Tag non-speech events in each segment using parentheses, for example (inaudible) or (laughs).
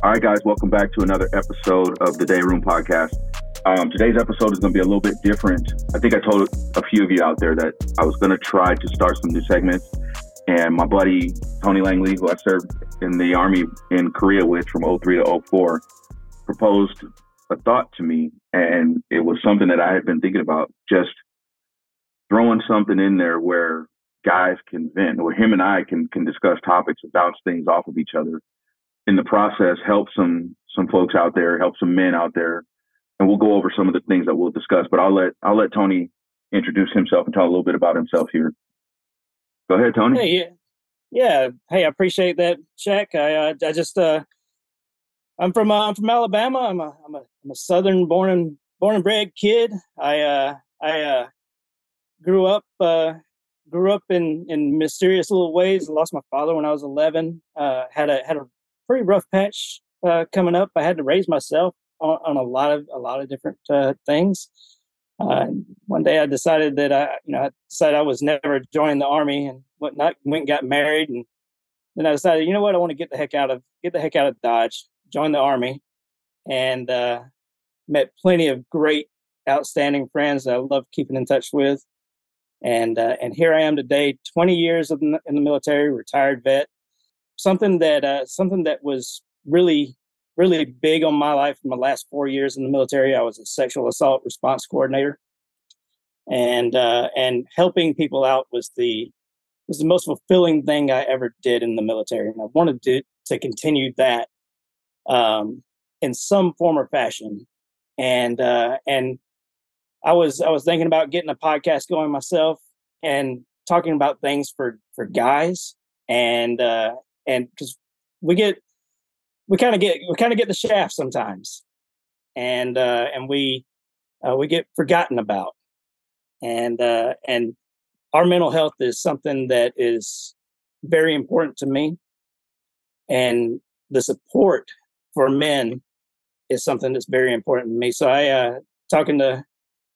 All right, guys, welcome back to another episode of the Dayroom Podcast. Um, today's episode is going to be a little bit different. I think I told a few of you out there that I was going to try to start some new segments. And my buddy Tony Langley, who I served in the Army in Korea with from 03 to 04, proposed a thought to me. And it was something that I had been thinking about just throwing something in there where guys can vent, or him and I can, can discuss topics and bounce things off of each other in the process help some some folks out there, help some men out there, and we'll go over some of the things that we'll discuss. But I'll let I'll let Tony introduce himself and talk a little bit about himself here. Go ahead, Tony. Hey, yeah, yeah. Hey, I appreciate that, Shaq. I uh, I just uh, I'm from uh, I'm from Alabama. I'm a I'm a I'm a Southern born and born and bred kid. I uh I uh grew up uh grew up in in mysterious little ways. I lost my father when I was 11. Uh, had a had a pretty rough patch uh, coming up. I had to raise myself on, on a lot of a lot of different uh, things. Uh, one day I decided that I, you know, I decided I was never joining the army and whatnot. Went and got married, and then I decided, you know what, I want to get the heck out of get the heck out of Dodge. Join the army, and uh, met plenty of great, outstanding friends that I love keeping in touch with. And uh, and here I am today, 20 years in the, in the military, retired vet, something that uh, something that was really really big on my life in my last four years in the military. I was a sexual assault response coordinator, and uh, and helping people out was the was the most fulfilling thing I ever did in the military, and I wanted to to continue that um, in some form or fashion. And uh, and I was I was thinking about getting a podcast going myself and talking about things for for guys and uh, and because we get we kind of get we kind of get the shaft sometimes. And uh and we uh, we get forgotten about. And uh and our mental health is something that is very important to me. And the support for men is something that's very important to me. So i uh talking to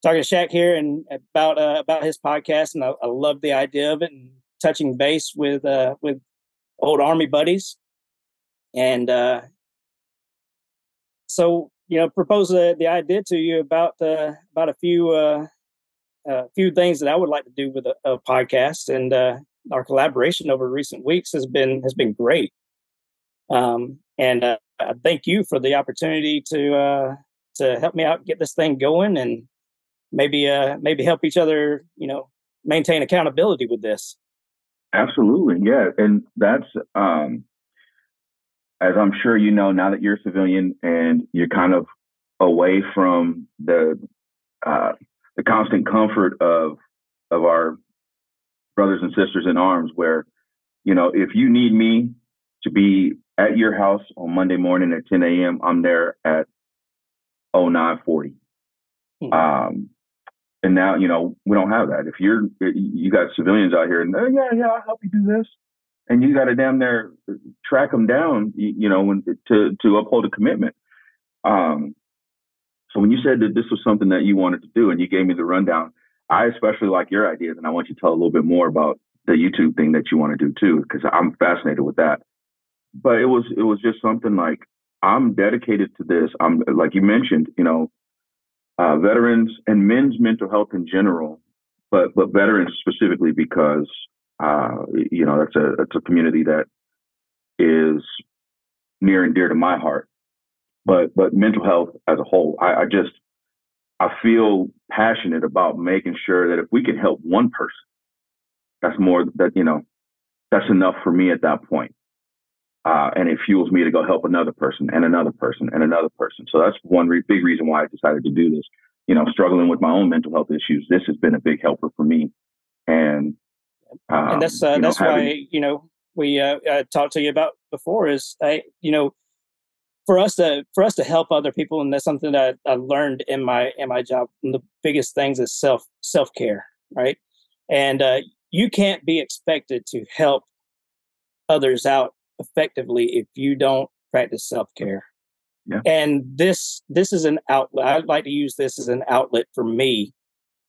talking to Shaq here and about uh, about his podcast and I, I love the idea of it and touching base with uh with old army buddies, and uh, so you know, propose the, the idea to you about uh, about a few uh, a few things that I would like to do with a, a podcast, and uh, our collaboration over recent weeks has been has been great. Um, and uh, I thank you for the opportunity to uh, to help me out get this thing going, and maybe uh, maybe help each other, you know, maintain accountability with this. Absolutely, yeah, and that's um, as I'm sure you know now that you're a civilian and you're kind of away from the uh, the constant comfort of of our brothers and sisters in arms. Where you know if you need me to be at your house on Monday morning at 10 a.m., I'm there at 0940. Mm-hmm. Um, and now, you know, we don't have that. If you're, you got civilians out here and, oh, yeah, yeah, I'll help you do this. And you got to damn there track them down, you, you know, to, to uphold a commitment. Um, so when you said that this was something that you wanted to do and you gave me the rundown, I especially like your ideas. And I want you to tell a little bit more about the YouTube thing that you want to do too, because I'm fascinated with that. But it was, it was just something like, I'm dedicated to this. I'm like you mentioned, you know, uh, veterans and men's mental health in general, but but veterans specifically because uh, you know that's a that's a community that is near and dear to my heart. But but mental health as a whole, I, I just I feel passionate about making sure that if we can help one person, that's more that you know that's enough for me at that point. Uh, and it fuels me to go help another person and another person and another person. So that's one re- big reason why I decided to do this. You know, struggling with my own mental health issues, this has been a big helper for me. And um, and that's uh, that's know, having, why you know we uh, I talked to you about before is I you know for us to for us to help other people and that's something that I learned in my in my job. And the biggest things is self self care, right? And uh, you can't be expected to help others out effectively if you don't practice self-care. Yeah. And this this is an outlet. I'd like to use this as an outlet for me,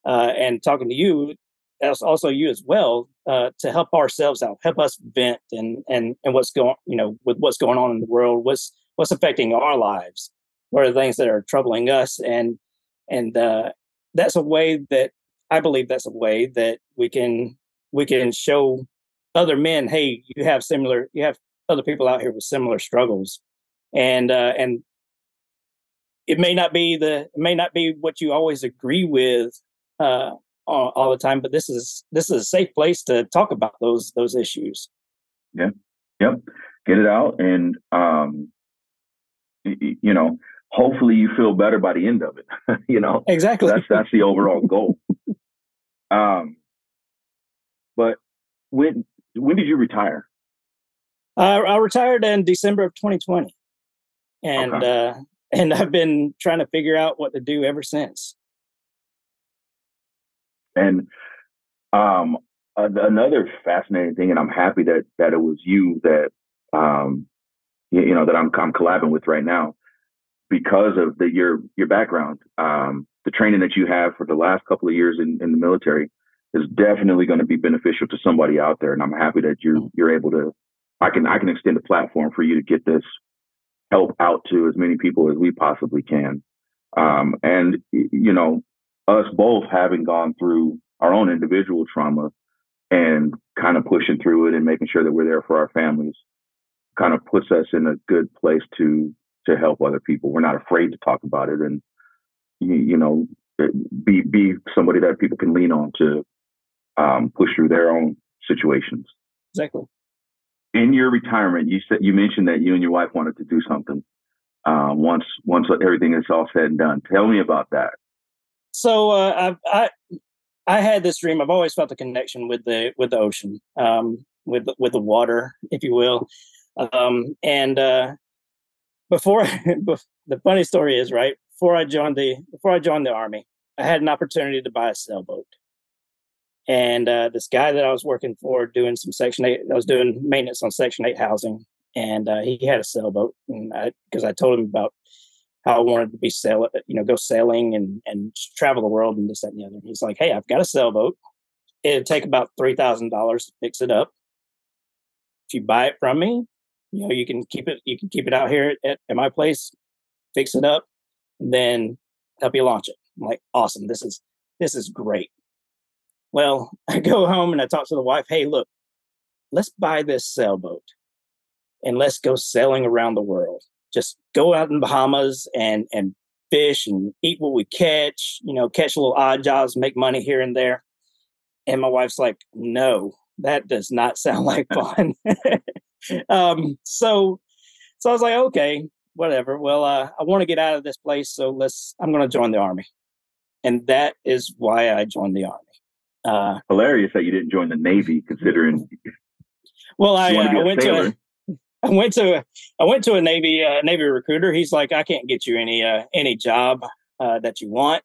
uh, and talking to you, as also you as well, uh, to help ourselves out, help us vent and and and what's going, you know, with what's going on in the world, what's what's affecting our lives what are the things that are troubling us and and uh, that's a way that i believe that's a way that we can we can show other men hey you have similar you have other people out here with similar struggles and uh, and it may not be the it may not be what you always agree with uh, all, all, the time, but this is this is a safe place to talk about those those issues. Yeah, yep, get it out, and um, you know, hopefully you feel better by the end of it. (laughs) you know, exactly. That's that's the overall goal. (laughs) um, but when when did you retire? Uh, I retired in December of 2020, and okay. uh, and I've been trying to figure out what to do ever since. And um, another fascinating thing, and I'm happy that that it was you that um, you, you, know that I'm I'm collabing with right now because of the your your background, um, the training that you have for the last couple of years in, in the military is definitely going to be beneficial to somebody out there, and I'm happy that you're mm. you're able to. I can I can extend a platform for you to get this help out to as many people as we possibly can. Um, and you know, us both having gone through our own individual trauma and kind of pushing through it and making sure that we're there for our families kind of puts us in a good place to to help other people. We're not afraid to talk about it and you, you know be be somebody that people can lean on to um, push through their own situations. Exactly in your retirement, you said you mentioned that you and your wife wanted to do something uh, once once everything is all said and done. Tell me about that. So uh, I, I I had this dream. I've always felt a connection with the with the ocean, um, with with the water, if you will. Um, and uh, before (laughs) the funny story is right before I joined the before I joined the army, I had an opportunity to buy a sailboat. And uh, this guy that I was working for doing some Section 8, I was doing maintenance on Section 8 housing. And uh, he had a sailboat. And because I, I, told him about how I wanted to be sail, you know, go sailing and, and travel the world and this, that, and the other. He's like, hey, I've got a sailboat. It'd take about $3,000 to fix it up. If you buy it from me, you know, you can keep it, you can keep it out here at, at my place, fix it up, and then help you launch it. I'm like, awesome. This is, this is great. Well, (laughs) I go home and I talk to the wife. Hey, look, let's buy this sailboat and let's go sailing around the world. Just go out in Bahamas and and fish and eat what we catch. You know, catch a little odd jobs, make money here and there. And my wife's like, no, that does not (laughs) sound like (laughs) fun. um, so, so I was like, okay, whatever. Well, uh, I want to get out of this place, so let's. I'm going to join the army, and that is why I joined the army. Uh, Hilarious that you didn't join the Navy, considering. Well, I, uh, I went sailor. to. A, (laughs) I went to a, I went to a Navy uh, Navy recruiter. He's like, I can't get you any uh, any job uh, that you want.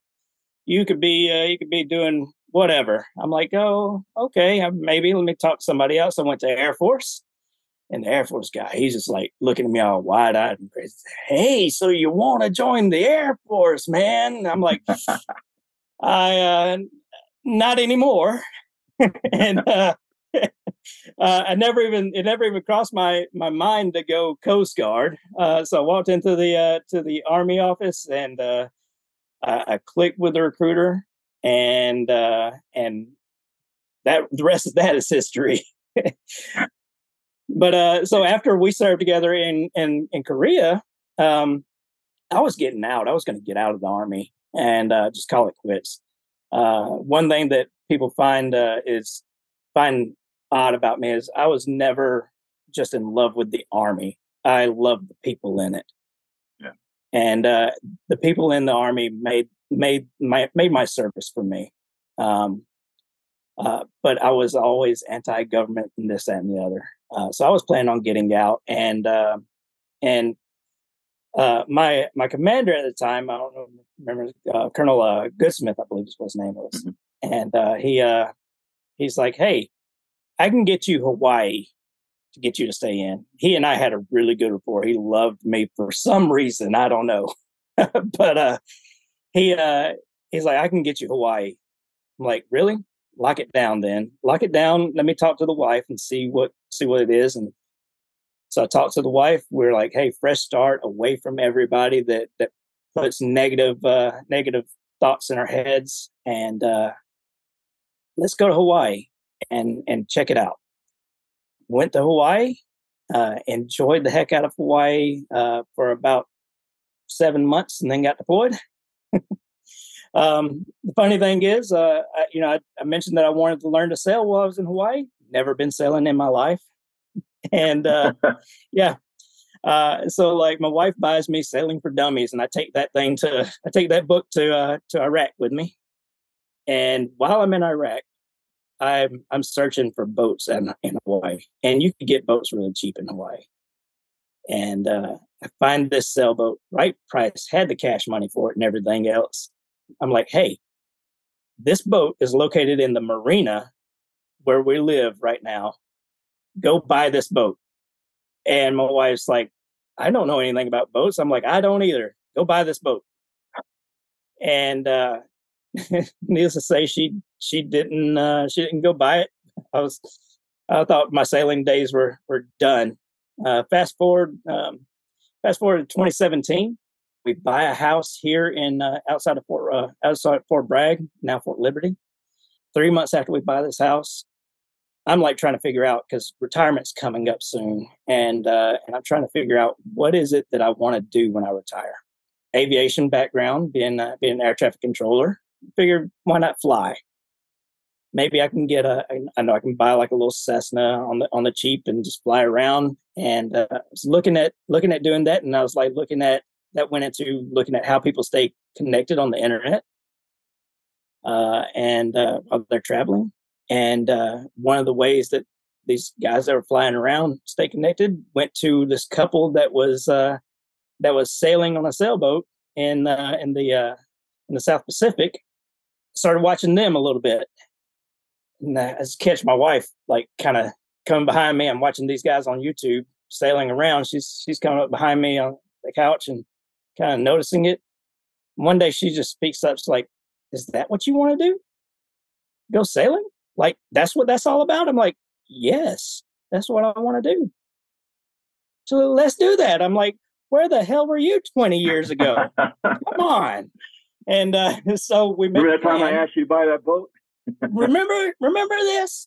You could be uh, you could be doing whatever. I'm like, oh, okay, maybe let me talk to somebody else. I went to Air Force, and the Air Force guy, he's just like looking at me all wide eyed and crazy. Hey, so you want to join the Air Force, man? I'm like, (laughs) I uh, not anymore. (laughs) and (laughs) uh, (laughs) uh, I never even it never even crossed my my mind to go Coast Guard. Uh, so I walked into the uh, to the Army office and uh, I, I, clicked with the recruiter, and uh, and that the rest of that is history. but uh, so after we served together in in in Korea, um, I was getting out. I was going to get out of the army and uh, just call it quits. Uh, one thing that people find uh, is find odd about me is I was never just in love with the army. I love the people in it. Yeah. And uh, the people in the army made made my made my service for me. Um, uh, but I was always anti-government and this, that, and the other. Uh, so I was planning on getting out, and uh, and uh, my my commander at the time, I don't know, remember uh, Colonel uh, Goodsmith, I believe is what his name was, mm-hmm. and uh, he uh, he's like, "Hey, I can get you Hawaii to get you to stay in." He and I had a really good rapport. He loved me for some reason, I don't know, (laughs) but uh, he uh, he's like, "I can get you Hawaii." I'm like, "Really? Lock it down, then. Lock it down. Let me talk to the wife and see what see what it is, and So I talked to the wife. We are like, "Hey, fresh start, away from everybody that that puts negative uh, negative thoughts in our heads, and uh, let's go to Hawaii and and check it out." Went to Hawaii, uh, enjoyed the heck out of Hawaii uh, for about seven months, and then got deployed. (laughs) um, the funny thing is, uh, I, you know, I, I mentioned that I wanted to learn to sail while I was in Hawaii. Never been sailing in my life (laughs) and uh, yeah. Uh, so like my wife buys me Sailing for Dummies, and I take that thing to I take that book to uh, to Iraq with me. And while I'm in Iraq, I'm I'm searching for boats in, in Hawaii, and you can get boats really cheap in Hawaii. And uh, I find this sailboat, right price, had the cash money for it and everything else. I'm like, hey, this boat is located in the marina where we live right now go buy this boat. And my wife's like, I don't know anything about boats. I'm like, I don't either. Go buy this boat. And uh, (laughs) needless to say, she she didn't uh, she didn't go buy it. I was I thought my sailing days were were done. Uh, fast forward um, fast forward to 2017, we buy a house here in uh, outside of Fort uh, outside Fort Bragg, now Fort Liberty. Three months after we buy this house, I'm like trying to figure out because retirement's coming up soon, and uh, and I'm trying to figure out what is it that I want to do when I retire. Aviation background, being uh, being an air traffic controller, figured why not fly? Maybe I can get a. I know I can buy like a little Cessna on the on the cheap and just fly around. And uh, I was looking at looking at doing that, and I was like looking at that went into looking at how people stay connected on the internet uh, and uh, while they're traveling and uh, one of the ways that these guys that were flying around stay connected went to this couple that was uh, that was sailing on a sailboat in uh, in the uh, in the South Pacific. Started watching them a little bit, and I just catch my wife like kind of coming behind me. I'm watching these guys on YouTube sailing around. She's she's coming up behind me on the couch and kind of noticing it. One day she just speaks up, she's like, "Is that what you want to do? Go sailing?" Like, that's what that's all about? I'm like, yes, that's what I want to do. So let's do that. I'm like, where the hell were you 20 years ago? (laughs) Come on. And uh, (laughs) so we remember that time I asked you to buy that boat. (laughs) remember, remember this?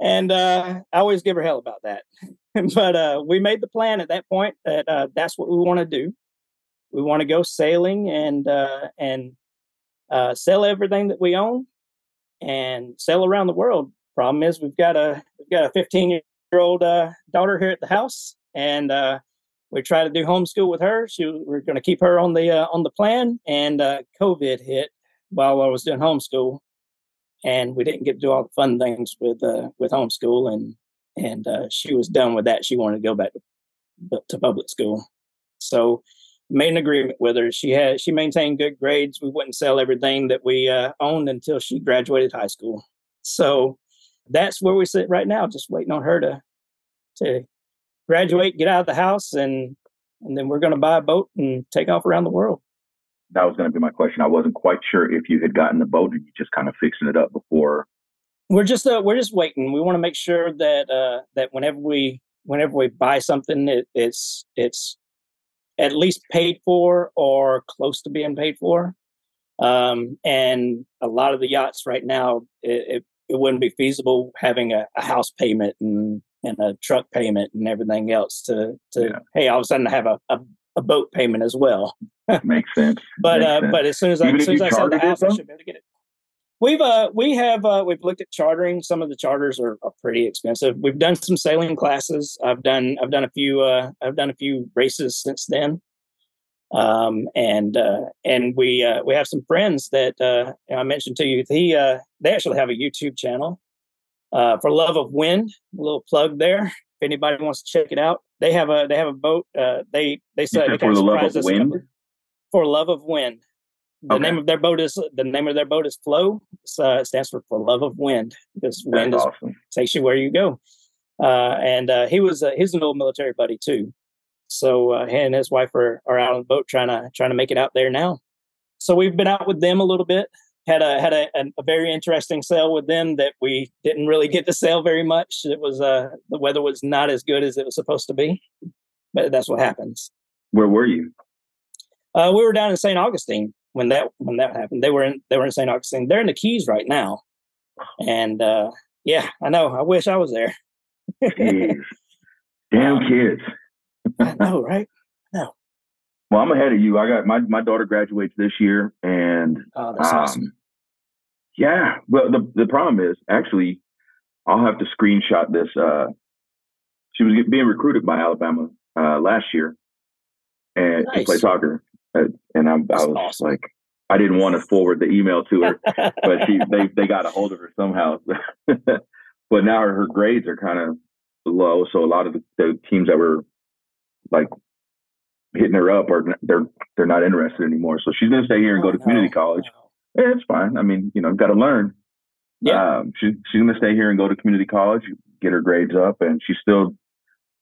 And uh, I always give her hell about that. but uh, we made the plan at that point that uh, that's what we want to do. We want to go sailing and uh, and uh, sell everything that we own and sail around the world. Problem is, we've got a we've got a 15 year old uh, daughter here at the house, and uh, we try to do homeschool with her. She we're going to keep her on the uh, on the plan, and uh, COVID hit while I was doing homeschool, and we didn't get to do all the fun things with uh, with homeschool, and and uh, she was done with that. She wanted to go back to, to public school, so made an agreement with her. She had she maintained good grades. We wouldn't sell everything that we uh, owned until she graduated high school. So that's where we sit right now, just waiting on her to to graduate, get out of the house, and and then we're going to buy a boat and take off around the world. That was going to be my question. I wasn't quite sure if you had gotten the boat or you just kind of fixing it up before. We're just uh, we're just waiting. We want to make sure that uh, that whenever we whenever we buy something, it, it's it's at least paid for or close to being paid for. Um, and a lot of the yachts right now, it, it, it wouldn't be feasible having a, a, house payment and, and a truck payment and everything else to, to yeah. hey, all of a sudden I have a, a, a boat payment as well. (laughs) Makes sense. but Makes uh, sense. but as soon as I, as soon as I sell the house, I should be able to get it. We've uh we have uh we've looked at chartering. Some of the charters are, are pretty expensive. We've done some sailing classes. I've done I've done a few uh I've done a few races since then. Um and uh and we uh we have some friends that uh I mentioned to you. He uh they actually have a YouTube channel uh for Love of Wind. A little plug there. If anybody wants to check it out. They have a they have a boat. Uh they they say they for the love of wind. For Love of Wind. The okay. name of their boat is the name of their boat is Flow. Uh, it stands for for love of wind because wind is, awesome. takes you where you go. Uh, and uh, he was uh, he's an old military buddy too. So uh, he and his wife are, are out on the boat trying to trying to make it out there now. So we've been out with them a little bit. had a had a, a, very interesting sail with them that we didn't really get to sail very much. It was uh the weather was not as good as it was supposed to be, but that's what happens. Where were you? Uh, we were down in St. Augustine when that when that happened. They were in they were in St. Augustine. They're in the Keys right now, and uh, yeah, I know. I wish I was there. (laughs) Damn kids. I know, right? No. Well, I'm ahead of you. I got my my daughter graduates this year, and oh, that's um, awesome. Yeah. Well, the the problem is actually, I'll have to screenshot this. Uh, she was being recruited by Alabama uh, last year, and nice. to play soccer. Uh, and I'm, I was awesome. like, I didn't want to forward the email to her, (laughs) but she they they got a hold of her somehow. (laughs) but now her, her grades are kind of low, so a lot of the, the teams that were like hitting her up or they're they're not interested anymore. So she's going to stay here and go to oh, community college. Yeah, it's fine. I mean, you know, got to learn. Yeah. Um, she, she's going to stay here and go to community college, get her grades up, and she's still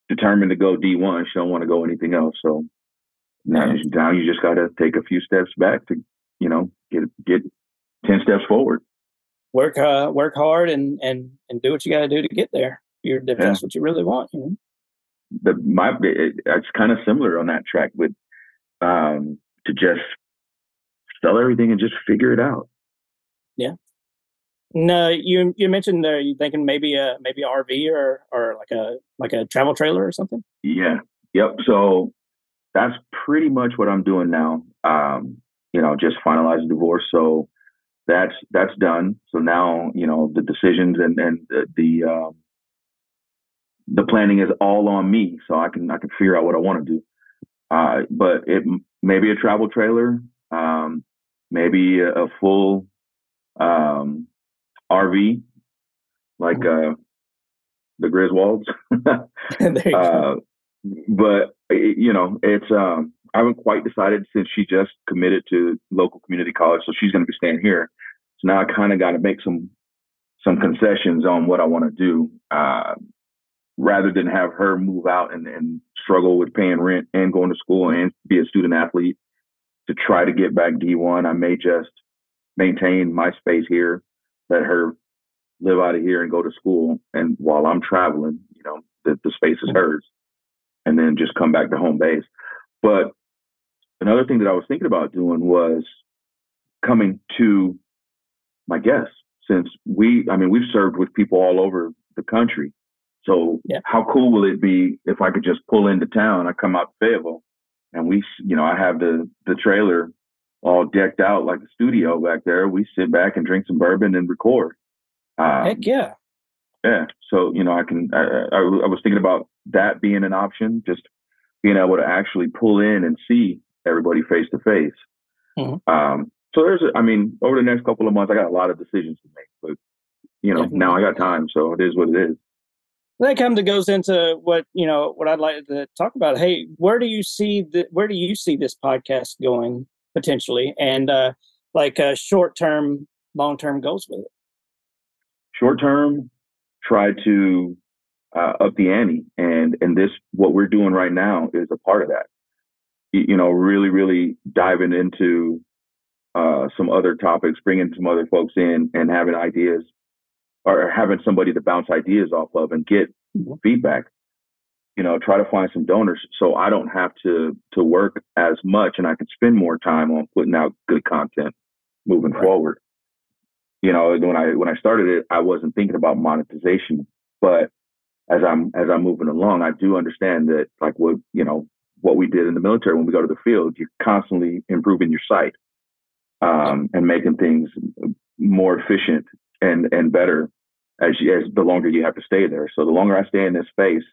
determined to go D1. She don't want to go anything else. So now, now you just got to take a few steps back to, you know, get get ten steps forward. Work uh, work hard and and and do what you got to do to get there. You're, if yeah. that's what you really want, you know the my it, it's kind of similar on that track with um to just sell everything and just figure it out. Yeah. No, you you mentioned uh, you thinking maybe a maybe a RV or or like a like a travel trailer or something. Yeah. Yep. So that's pretty much what I'm doing now. Um, you know, just finalized divorce, so that's that's done. So now you know the decisions and and the, the um, the planning is all on me, so I can I can figure out what I want to do. Uh, but it maybe a travel trailer, um, maybe a, a full um, RV, like uh, the Griswolds. (laughs) (laughs) uh, but you know, it's um, I haven't quite decided since she just committed to local community college, so she's going to be staying here. So now I kind of got to make some some concessions on what I want to do. Uh, rather than have her move out and, and struggle with paying rent and going to school and be a student athlete to try to get back D1. I may just maintain my space here, let her live out of here and go to school. And while I'm traveling, you know, the, the space is hers and then just come back to home base. But another thing that I was thinking about doing was coming to my guests since we, I mean, we've served with people all over the country. So yeah. how cool will it be if I could just pull into town? I come out to Fayetteville, and we, you know, I have the the trailer all decked out like a studio back there. We sit back and drink some bourbon and record. Um, Heck yeah, yeah. So you know, I can. I, I, I was thinking about that being an option, just being able to actually pull in and see everybody face to face. Mm-hmm. Um, so there's, I mean, over the next couple of months, I got a lot of decisions to make, but you know, Definitely. now I got time, so it is what it is that comes and goes into what you know what I'd like to talk about. Hey, where do you see the where do you see this podcast going potentially, and uh, like uh, short term, long term goals with it? Short term, try to uh, up the ante, and and this what we're doing right now is a part of that. You know, really, really diving into uh, some other topics, bringing some other folks in, and having ideas or having somebody to bounce ideas off of and get mm-hmm. feedback. You know, try to find some donors so I don't have to to work as much and I can spend more time on putting out good content moving right. forward. You know, when I when I started it, I wasn't thinking about monetization, but as I'm as I'm moving along, I do understand that like what you know what we did in the military when we go to the field, you're constantly improving your site um, and making things more efficient and and better as you, as the longer you have to stay there. So the longer I stay in this space,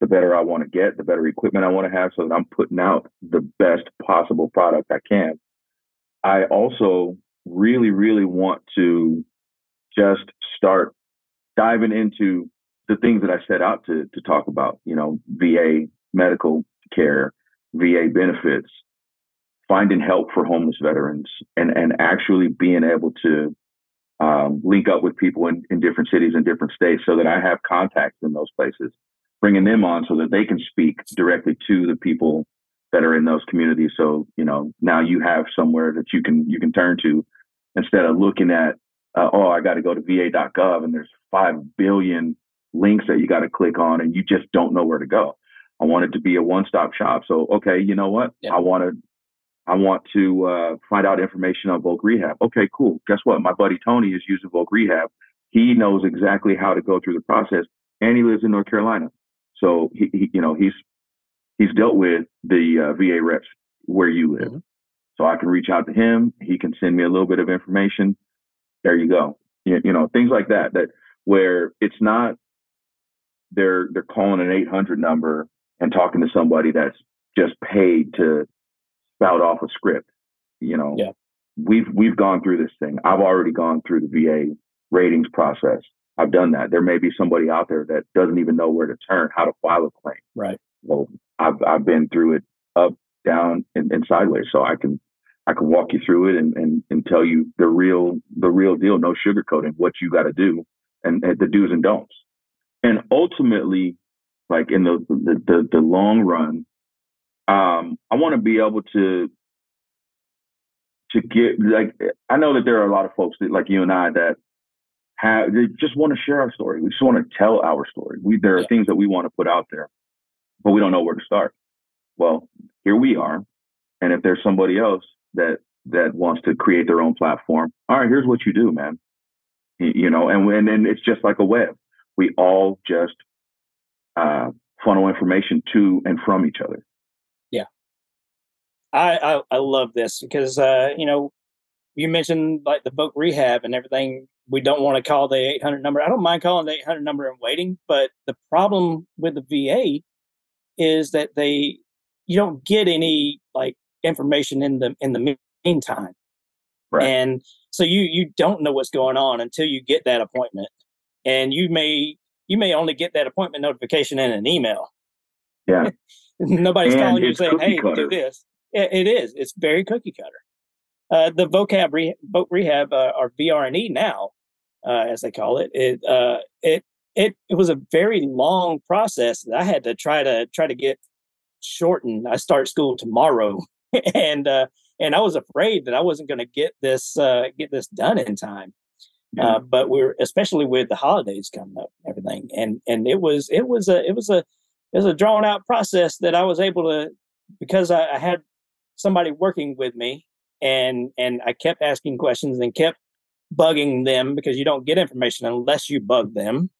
the better I want to get, the better equipment I want to have, so that I'm putting out the best possible product I can. I also really, really want to just start diving into the things that I set out to to talk about. You know, VA medical care, VA benefits, finding help for homeless veterans, and and actually being able to um, link up with people in, in different cities and different states so that I have contacts in those places, bringing them on so that they can speak directly to the people that are in those communities. So, you know, now you have somewhere that you can, you can turn to instead of looking at, uh, oh, I got to go to va.gov and there's 5 billion links that you got to click on and you just don't know where to go. I want it to be a one-stop shop. So, okay, you know what? I want to, I want to uh, find out information on Voc Rehab. Okay, cool. Guess what? My buddy Tony is using Voc Rehab. He knows exactly how to go through the process, and he lives in North Carolina. So he, he you know, he's he's dealt with the uh, VA reps where you live. Mm-hmm. So I can reach out to him. He can send me a little bit of information. There you go. You, you know, things like that. That where it's not they're they're calling an 800 number and talking to somebody that's just paid to spout off a script. You know, yeah. we've we've gone through this thing. I've already gone through the VA ratings process. I've done that. There may be somebody out there that doesn't even know where to turn, how to file a claim. Right. Well, I've I've been through it up, down, and, and sideways, so I can I can walk you through it and, and, and tell you the real the real deal, no sugarcoating, what you got to do and, and, the do's and don'ts. And ultimately, like in the the, the, the long run, um, I want to be able to to get like I know that there are a lot of folks that like you and I that have they just want to share our story. We just want to tell our story. We there are things that we want to put out there, but we don't know where to start. Well, here we are, and if there's somebody else that that wants to create their own platform, all right, here's what you do, man. You know, and and then it's just like a web. We all just uh, funnel information to and from each other. I, I, I love this because uh, you know you mentioned like the Voc Rehab and everything. We don't want to call the 800 number. I don't mind calling the 800 number and waiting, but the problem with the VA is that they you don't get any like information in the in the meantime, right. and so you you don't know what's going on until you get that appointment, and you may you may only get that appointment notification in an email. Yeah. (laughs) Nobody's and calling you saying, "Hey, cutter. do this." it is. It's very cookie cutter. Uh, the vocab re- voc rehab uh, or VR&E now, uh, as they call it, it uh, it it it was a very long process that I had to try to try to get shortened. I start school tomorrow, (laughs) and uh, and I was afraid that I wasn't going to get this uh, get this done in time. Uh, but we're especially with the holidays coming up, and everything, and and it was it was a it was a it was a drawn out process that I was able to because I, I had somebody working with me and and I kept asking questions and kept bugging them because you don't get information unless you bug them.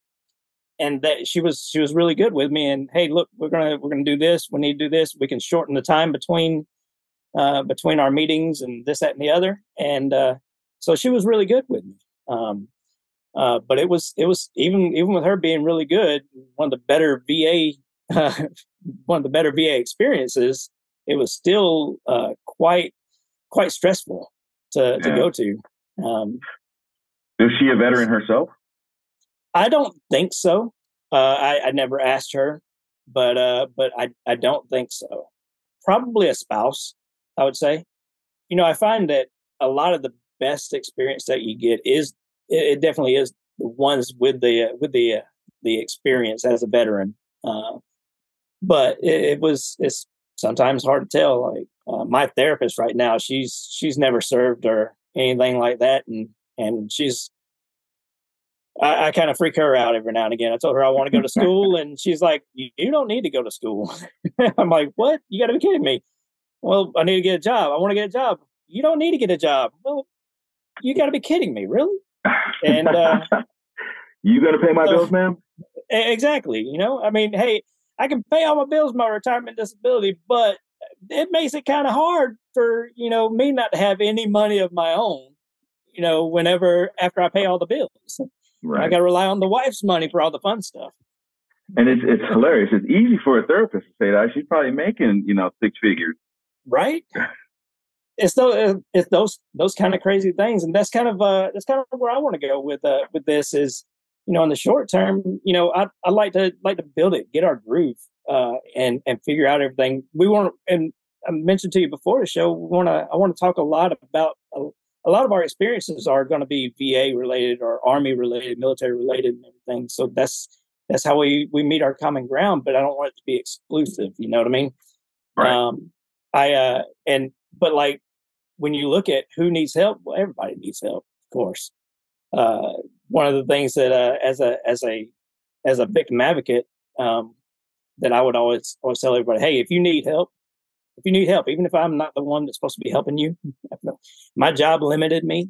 And that she was she was really good with me and hey look we're gonna we're gonna do this. We need to do this. We can shorten the time between uh, between our meetings and this that and the other. And uh, so she was really good with me. Um, uh, but it was it was even even with her being really good one of the better VA (laughs) one of the better VA experiences it was still uh, quite quite stressful to, to go to. Um, is she a veteran herself? I don't think so. Uh, I, I never asked her, but uh, but I, I don't think so. Probably a spouse, I would say. You know, I find that a lot of the best experience that you get is it, it definitely is the ones with the uh, with the uh, the experience as a veteran. Uh, but it, it was it's sometimes hard to tell. Like uh, my therapist right now, she's she's never served or anything like that, and and she's I, I kind of freak her out every now and again. I told her I want to go to (laughs) school, and she's like, "You, you don't need to go to school." (laughs) I'm like, "What? You got to be kidding me!" Well, I need to get a job. I want to get a job. You don't need to get a job. Well, you got to be kidding me, really? And uh, (laughs) you got to pay my so, bills, ma'am. Exactly. You know, I mean, hey, I can pay all my bills, my retirement disability, but it makes it kind of hard for you know me not to have any money of my own. You know, whenever after I pay all the bills, right. I got to rely on the wife's money for all the fun stuff. And it's it's hilarious. It's easy for a therapist to say that she's probably making you know six figures, right? (laughs) It's those it's those those kind of crazy things, and that's kind of uh that's kind of where I want to go with uh with this is you know, in the short term, you know, I I like to like to build it, get our groove, uh, and and figure out everything. We want, and I mentioned to you before the show, we want to I want to talk a lot about a, lot of our experiences are going to be VA related or Army related, military related, and everything. So that's that's how we we meet our common ground. But I don't want it to be exclusive. You know what I mean? Right. Um, I uh, and but like when you look at who needs help, well, everybody needs help, of course. Uh, one of the things that uh, as a as a as a victim advocate um, that I would always always tell everybody, hey, if you need help, if you need help, even if I'm not the one that's supposed to be helping you, (laughs) my job limited me.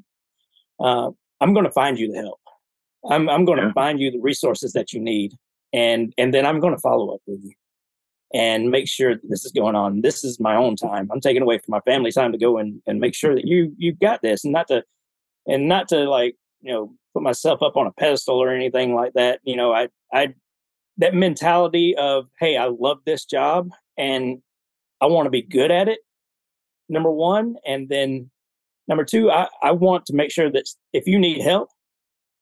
Uh, I'm going to find you the help. I'm I'm going to yeah. find you the resources that you need, and and then I'm going to follow up with you and make sure that this is going on. This is my own time. I'm taking away from my family time to go and, and make sure that you you got this, and not to and not to like you know put myself up on a pedestal or anything like that. You know, I I that mentality of hey, I love this job and I want to be good at it. Number one, and then number two, I, I want to make sure that if you need help,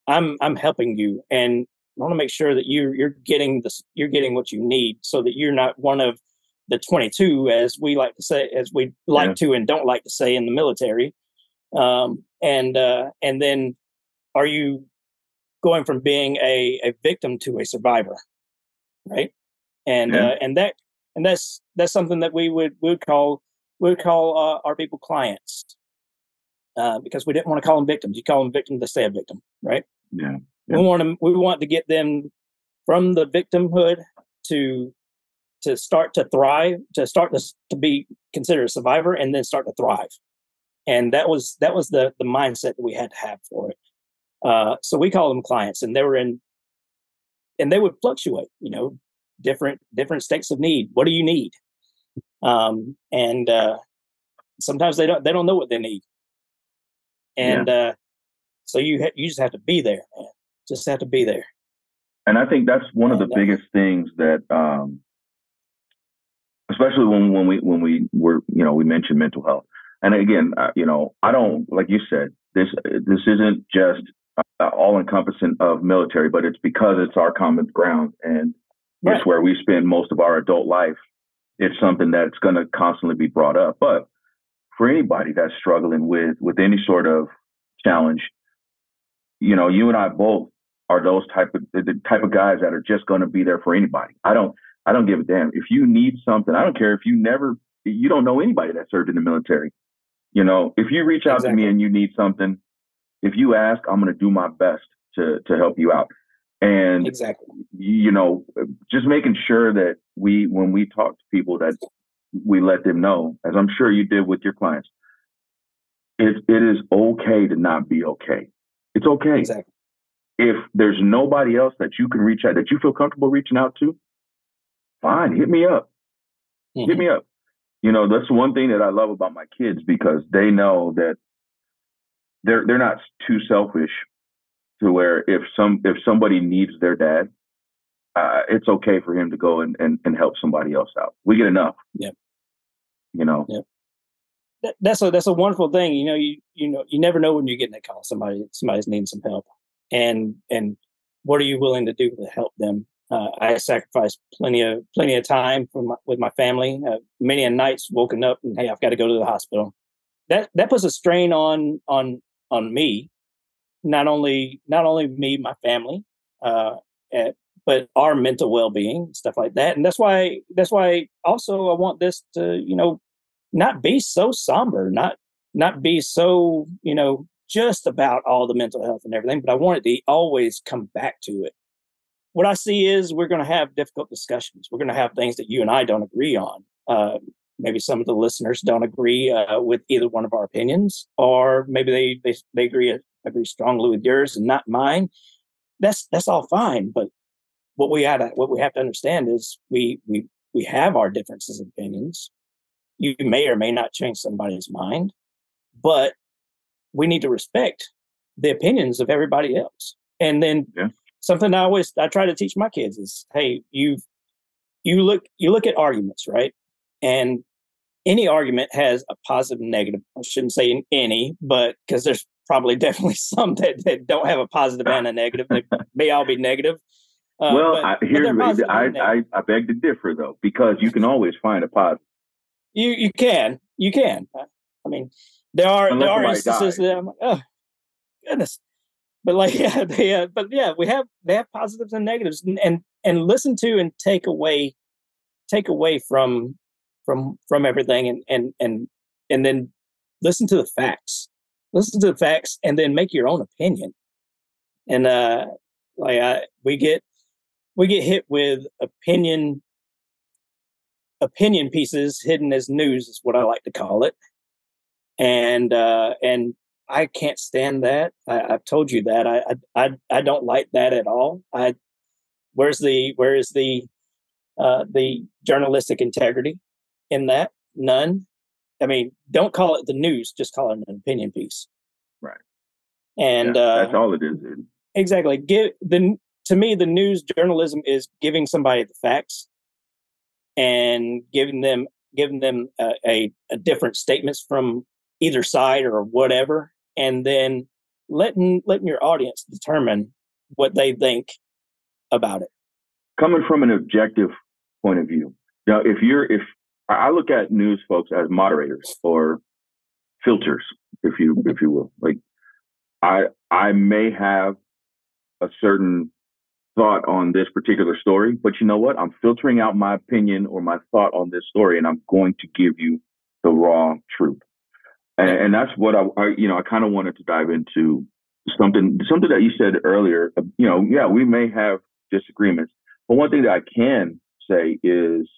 I'm I'm helping you, and I want to make sure that you you're getting this you're getting what you need, so that you're not one of the 22, as we like to say, as we like yeah. to and don't like to say in the military. Um, and uh, and then, are you going from being a, a victim to a survivor, right? And yeah. uh, and that and that's that's something that we would we would call we would call uh, our people clients uh, because we didn't want to call them victims. You call them victim to stay a victim, right? Yeah. yeah. We want to we want to get them from the victimhood to to start to thrive, to start to, to be considered a survivor, and then start to thrive. And that was that was the the mindset that we had to have for it. Uh, so we call them clients, and they were in, and they would fluctuate. You know, different different states of need. What do you need? Um, and uh, sometimes they don't they don't know what they need and yeah. uh, so you ha- you just have to be there, man. Just have to be there. And I think that's one and, of the uh, biggest things that, um, especially when when we when we were you know we mentioned mental health. And again, uh, you know, I don't like you said this. This isn't just uh, all encompassing of military, but it's because it's our common ground and right. it's where we spend most of our adult life. It's something that's going to constantly be brought up. But for anybody that's struggling with with any sort of challenge. You know, you and I both are those type of the type of guys that are just going to be there for anybody. I don't I don't give a damn if you need something. I don't care if you never you don't know anybody that served in the military. You know, if you reach out exactly. to me and you need something, if you ask, I'm going to do my best to to help you out. And exactly, you know, just making sure that we when we talk to people that we let them know, as I'm sure you did with your clients, it, it is okay to not be okay. It's okay. Exactly. If there's nobody else that you can reach out, that you feel comfortable reaching out to, fine, hit me up. Mm-hmm. Hit me up. You know, that's one thing that I love about my kids because they know that they're they're not too selfish to where if some if somebody needs their dad, uh, it's okay for him to go and, and, and help somebody else out. We get enough. Yep. You know. Yep. That, that's a that's a wonderful thing. You know, you you know, you never know when you're getting that call. Somebody somebody's needing some help, and and what are you willing to do to help them? Uh, I sacrificed plenty of plenty of time my, with my family. Uh, many a nights woken up and hey, I've got to go to the hospital. That that puts a strain on on on me, not only not only me, my family, uh, at, but our mental well-being stuff like that and that's why that's why also i want this to you know not be so somber not not be so you know just about all the mental health and everything but i want it to always come back to it. What i see is we're going to have difficult discussions. We're going to have things that you and i don't agree on. Uh, maybe some of the listeners don't agree uh, with either one of our opinions or maybe they they, they agree agree strongly with yours and not mine that's that's all fine but what we what we have to understand is we we we have our differences of opinions. You may or may not change somebody's mind, but we need to respect the opinions of everybody else. And then yeah. something I always I try to teach my kids is, hey, you you look you look at arguments, right? And any argument has a positive and negative. I shouldn't say any, but because there's probably (laughs) definitely some that, that don't have a positive and a negative. They may all be negative. Uh, well, but, I, here's I, I, I beg to differ though, because you can always find a positive. You you can you can. I mean, there are Unless there are instances dies. that I'm like, oh goodness, but like (laughs) yeah, they, uh, but yeah, we have they have positives and negatives, and, and and listen to and take away take away from from from everything, and and and and then listen to the facts, listen to the facts, and then make your own opinion. And uh, like I, we get we get hit with opinion opinion pieces hidden as news is what I like to call it. And uh, and I can't stand that. I, have told you that. I, I I don't like that at all. I where's the where is the uh, the journalistic integrity in that? None. I mean, don't call it the news. Just call it an opinion piece. Right. And yeah, uh, that's all it is. Dude. Exactly. Give the to me the news journalism is giving somebody the facts and giving them giving them a, a, a different statements from either side or whatever, and then letting letting your audience determine what they think about it. Coming from an objective point of view, now if you're if I look at news folks as moderators or filters, if you if you will, like I I may have a certain thought on this particular story, but you know what? I'm filtering out my opinion or my thought on this story, and I'm going to give you the raw truth. And, and that's what I, I, you know, I kind of wanted to dive into something, something that you said earlier. Uh, you know, yeah, we may have disagreements, but one thing that I can say is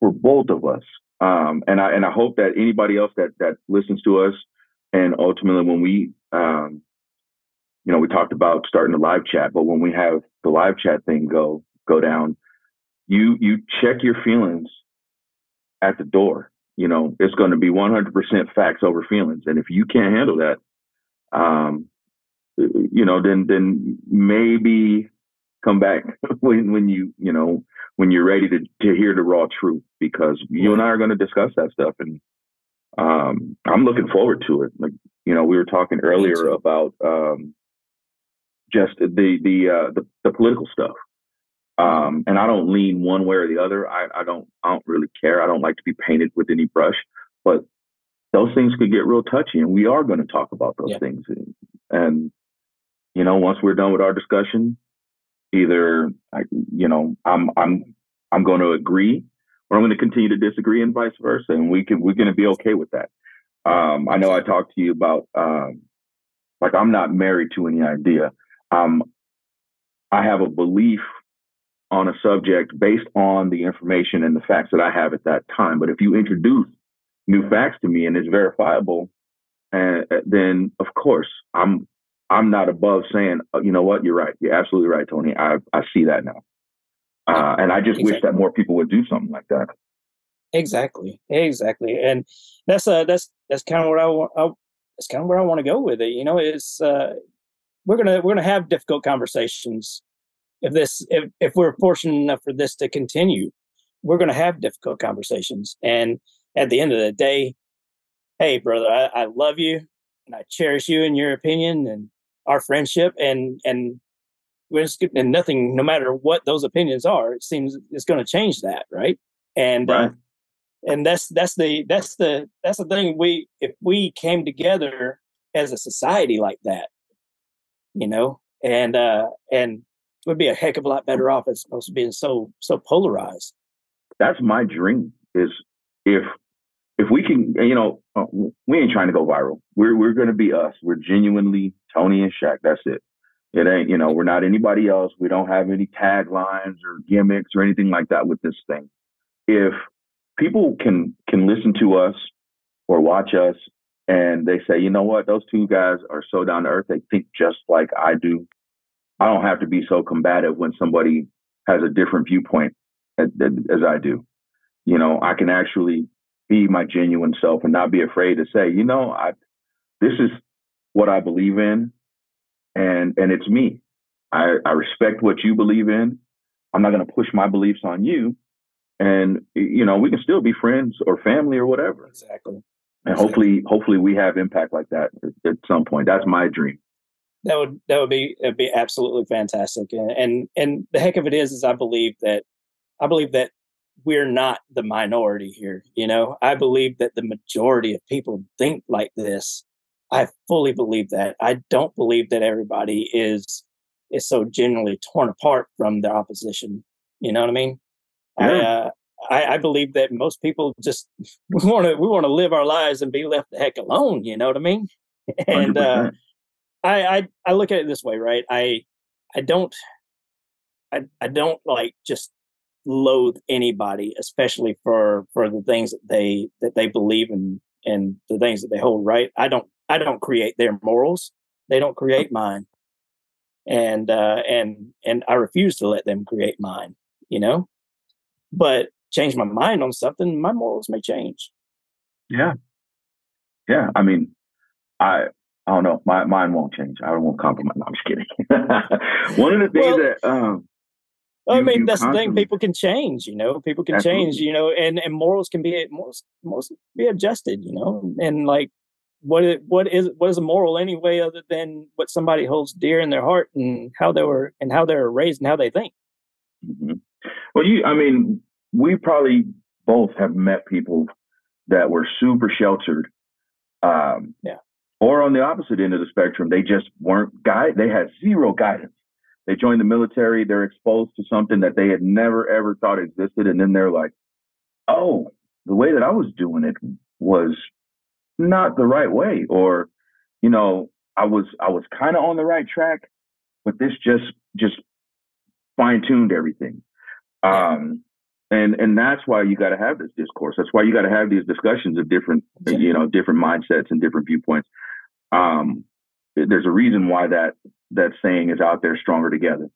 for both of us, um, and I and I hope that anybody else that that listens to us, and ultimately when we um, you know, we talked about starting the live chat, but when we have the live chat thing go go down, you you check your feelings at the door. You know, it's going to be 100% facts over feelings, and if you can't handle that, um, you know, then then maybe come back (laughs) when when you you know when you're ready to to hear the raw truth, because you and I are going to discuss that stuff, and um, I'm looking forward to it. Like you know, we were talking earlier about um, just the the uh, the, the political stuff. Um, and I don't lean one way or the other. I, I don't I don't really care. I don't like to be painted with any brush. But those things could get real touchy, and we are going to talk about those yeah. things. And, and you know, once we're done with our discussion, either you know I'm I'm I'm going to agree, or I'm going to continue to disagree, and vice versa. And we can we're going to be okay with that. Um, I know I talked to you about um, like I'm not married to any idea um, I have a belief on a subject based on the information and the facts that I have at that time. But if you introduce new facts to me and it's verifiable, uh, then of course I'm I'm not above saying, oh, you know what, you're right, you're absolutely right, Tony. I I see that now, uh, and I just exactly. wish that more people would do something like that. Exactly, exactly, and that's uh that's that's kind of what I want. That's kind of where I want to go with it. You know, it's uh, we're gonna we're gonna have difficult conversations if this if, if we're fortunate enough for this to continue we're gonna have difficult conversations and at the end of the day hey brother I, I love you and i cherish you and your opinion and our friendship and and we're just, and nothing no matter what those opinions are it seems it's going to change that right and uh, right. Uh, and that's that's the that's the that's the thing we if we came together as a society like that you know, and uh, and would be a heck of a lot better off as opposed to being so so polarized. That's my dream. Is if if we can, you know, uh, we ain't trying to go viral. We're we're to be us. We're genuinely Tony and Shaq. That's it. It ain't, you know, we're not anybody else. We don't have any taglines or gimmicks or anything like that with this thing. If people can can listen to us or watch us and they say, you know what, those two guys are so down to earth. They think just like I do. I don't have to be so combative when somebody has a different viewpoint as, as I do. You know, I can actually be my genuine self and not be afraid to say, you know, I this is what I believe in, and and it's me. I, I respect what you believe in. I'm not going to push my beliefs on you, and you know, we can still be friends or family or whatever. Exactly and hopefully hopefully we have impact like that at, some point that's my dream that would that would be it'd be absolutely fantastic and, and and the heck of it is is i believe that i believe that we're not the minority here you know i believe that the majority of people think like this i fully believe that i don't believe that everybody is is so genuinely torn apart from the opposition you know what i mean yeah. i uh, I, I believe that most people just (laughs) we want to we want to live our lives and be left the heck alone. You know what I mean? (laughs) And uh, I, I I look at it this way, right? I I don't I I don't like just loathe anybody, especially for for the things that they that they believe in and the things that they hold right. I don't I don't create their morals. They don't create mine. And uh and and I refuse to let them create mine, you know? But change my mind on something, my morals may change. Yeah. Yeah. I mean, I I don't know. My mine won't change. I won't compromise. No, I'm just kidding. (laughs) One of the things well, that um I mean, that's the thing. People can change, you know. People can Absolutely. change, you know, and and morals can be morals, morals be adjusted, you know. And like, what is what is what is a moral anyway, other than what somebody holds dear in their heart and how they were and how they were raised and how they think. Mm-hmm. Well, you, I mean, we probably both have met people that were super sheltered. Um, yeah. Or on the opposite end of the spectrum, they just weren't guide. They had zero guidance they join the military, they're exposed to something that they had never ever thought existed, and then they're like, "Oh, the way that I was doing it was not the right way," or, you know, I was I was kind of on the right track, but this just just fine tuned everything. Um, and and that's why you got to have this discourse. That's why you got to have these discussions of different, you know, different mindsets and different viewpoints. Um, there's a reason why that that saying is out there stronger together.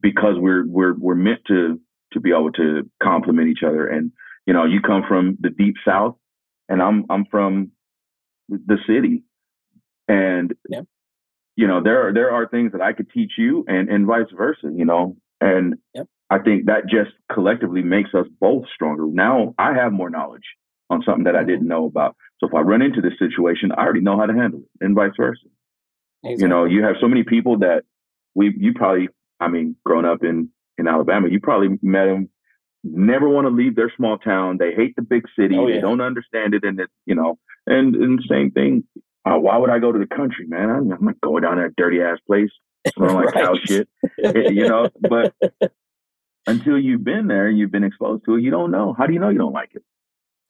Because we're we're we're meant to to be able to complement each other. And you know you come from the deep south and i'm i'm from the city. And yeah. you know there are there are things that i could teach you and and vice versa you know? And i think that just collectively makes us both stronger. Now i have more knowledge on something that i mm-hmm. didn't know about. So if i run into this situation i already know how to handle it and vice versa Exactly. You know, you have so many people that we you probably I mean, growing up in in Alabama, you probably met them never want to leave their small town. They hate the big city. Oh, yeah. They don't understand it, and it you know, and and same thing. Uh, why would I go to the country, man? I'm, I'm not going down that dirty ass place (laughs) smelling like cow shit, eh, you know. But until you've been there, you've been exposed to it. You don't know. How do you know you don't like it?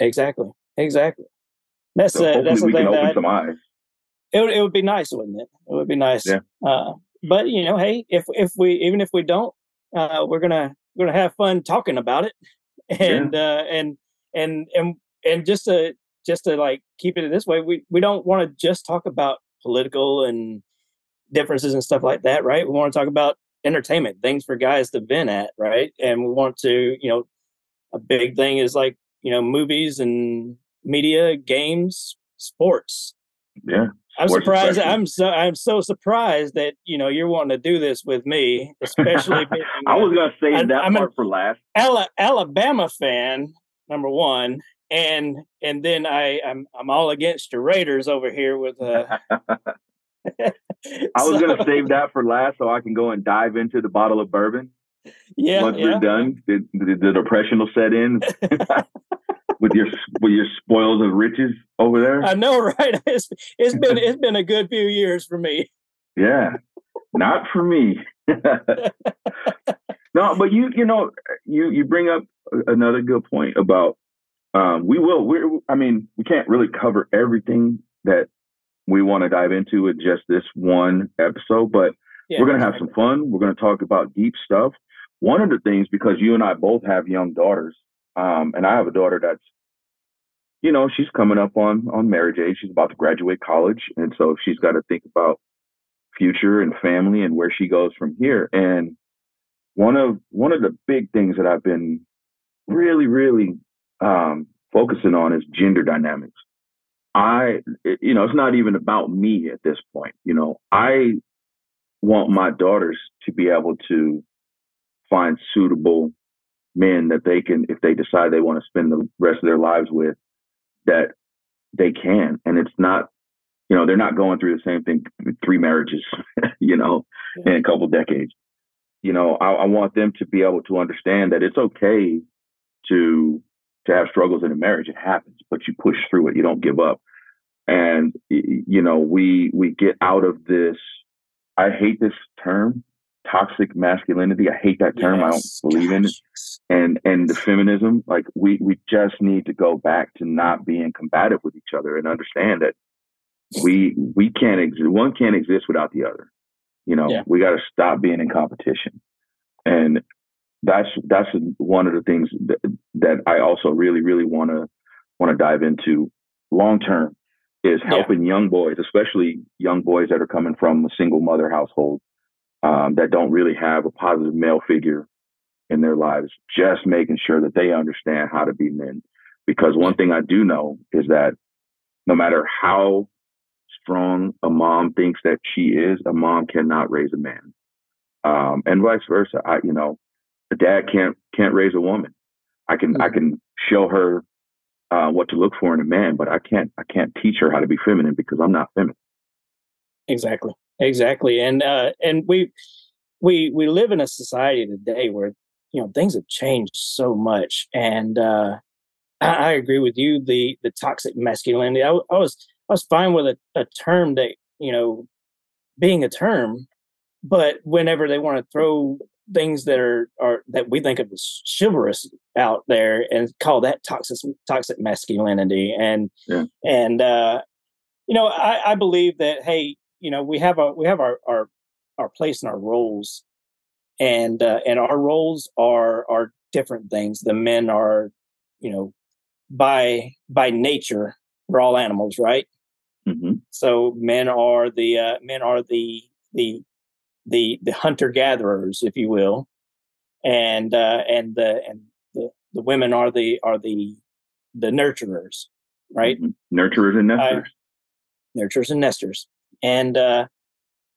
Exactly. Exactly. That's so uh, that's we can open that, some eyes it would, it would be nice, wouldn't it? It would be nice. Yeah. Uh, but you know, hey, if if we even if we don't, uh, we're gonna we're gonna have fun talking about it, (laughs) and yeah. uh, and and and and just to just to like keep it in this way, we we don't want to just talk about political and differences and stuff like that, right? We want to talk about entertainment, things for guys to vent at, right? And we want to, you know, a big thing is like you know movies and media, games, sports. Yeah. I'm surprised. I'm so I'm so surprised that you know you're wanting to do this with me, especially. (laughs) being, I was gonna say that I'm part for last. Alabama fan, number one, and and then I I'm I'm all against your Raiders over here with. Uh, (laughs) I was (laughs) so, gonna save that for last, so I can go and dive into the bottle of bourbon. Yeah, once yeah. we're done, the, the, the depression will set in with your with your spoils of riches over there. I know, (laughs) right? It's it's been (laughs) it's been a good few years for me. Yeah, not for me. (laughs) no, but you you know you you bring up another good point about um, we will we I mean we can't really cover everything that we want to dive into with just this one episode, but yeah, we're gonna have some fun. We're gonna talk about deep stuff. One of the things because you and I both have young daughters, um, and I have a daughter that's, you know, she's coming up on on marriage age. She's about to graduate college, and so she's got to think about future and family and where she goes from here. And one of one of the big things that I've been really, really um, focusing on is gender dynamics. I, you know, it's not even about me at this point. You know, I want my daughters to be able to find suitable men that they can, if they decide they want to spend the rest of their lives with, that they can. And it's not, you know, they're not going through the same thing, three marriages, (laughs) you know, yeah. in a couple decades. You know, I, I want them to be able to understand that it's okay to to have struggles in a marriage. It happens, but you push through it. You don't give up. And you know, we we get out of this. I hate this term, toxic masculinity. I hate that term. Yes. I don't believe in it. And and the feminism, like we we just need to go back to not being combative with each other and understand that we we can't exist. One can't exist without the other. You know, yeah. we got to stop being in competition. And that's that's one of the things that, that I also really really want to want to dive into long term is helping yeah. young boys, especially young boys that are coming from a single mother household um, that don't really have a positive male figure in their lives, just making sure that they understand how to be men. Because one thing I do know is that no matter how strong a mom thinks that she is, a mom cannot raise a man. Um, and vice versa. I, you know, a dad can't can't raise a woman. I can mm-hmm. I can show her uh, what to look for in a man, but I can't I can't teach her how to be feminine because I'm not feminine. Exactly, exactly, and uh, and we we we live in a society today where you know things have changed so much, and uh, I, I agree with you. The the toxic masculinity. I, I was I was fine with a, a term that you know being a term, but whenever they want to throw things that are are that we think of as chivalrous out there and call that toxic toxic masculinity and yeah. and uh you know I, I believe that hey you know we have a we have our our our place and our roles and uh, and our roles are are different things the men are you know by by nature we're all animals right mm-hmm. so men are the uh, men are the the the the hunter gatherers, if you will, and uh, and the and the, the women are the are the the nurturers, right? Mm-hmm. Nurturers and nesters. Nurturers and nesters, and uh,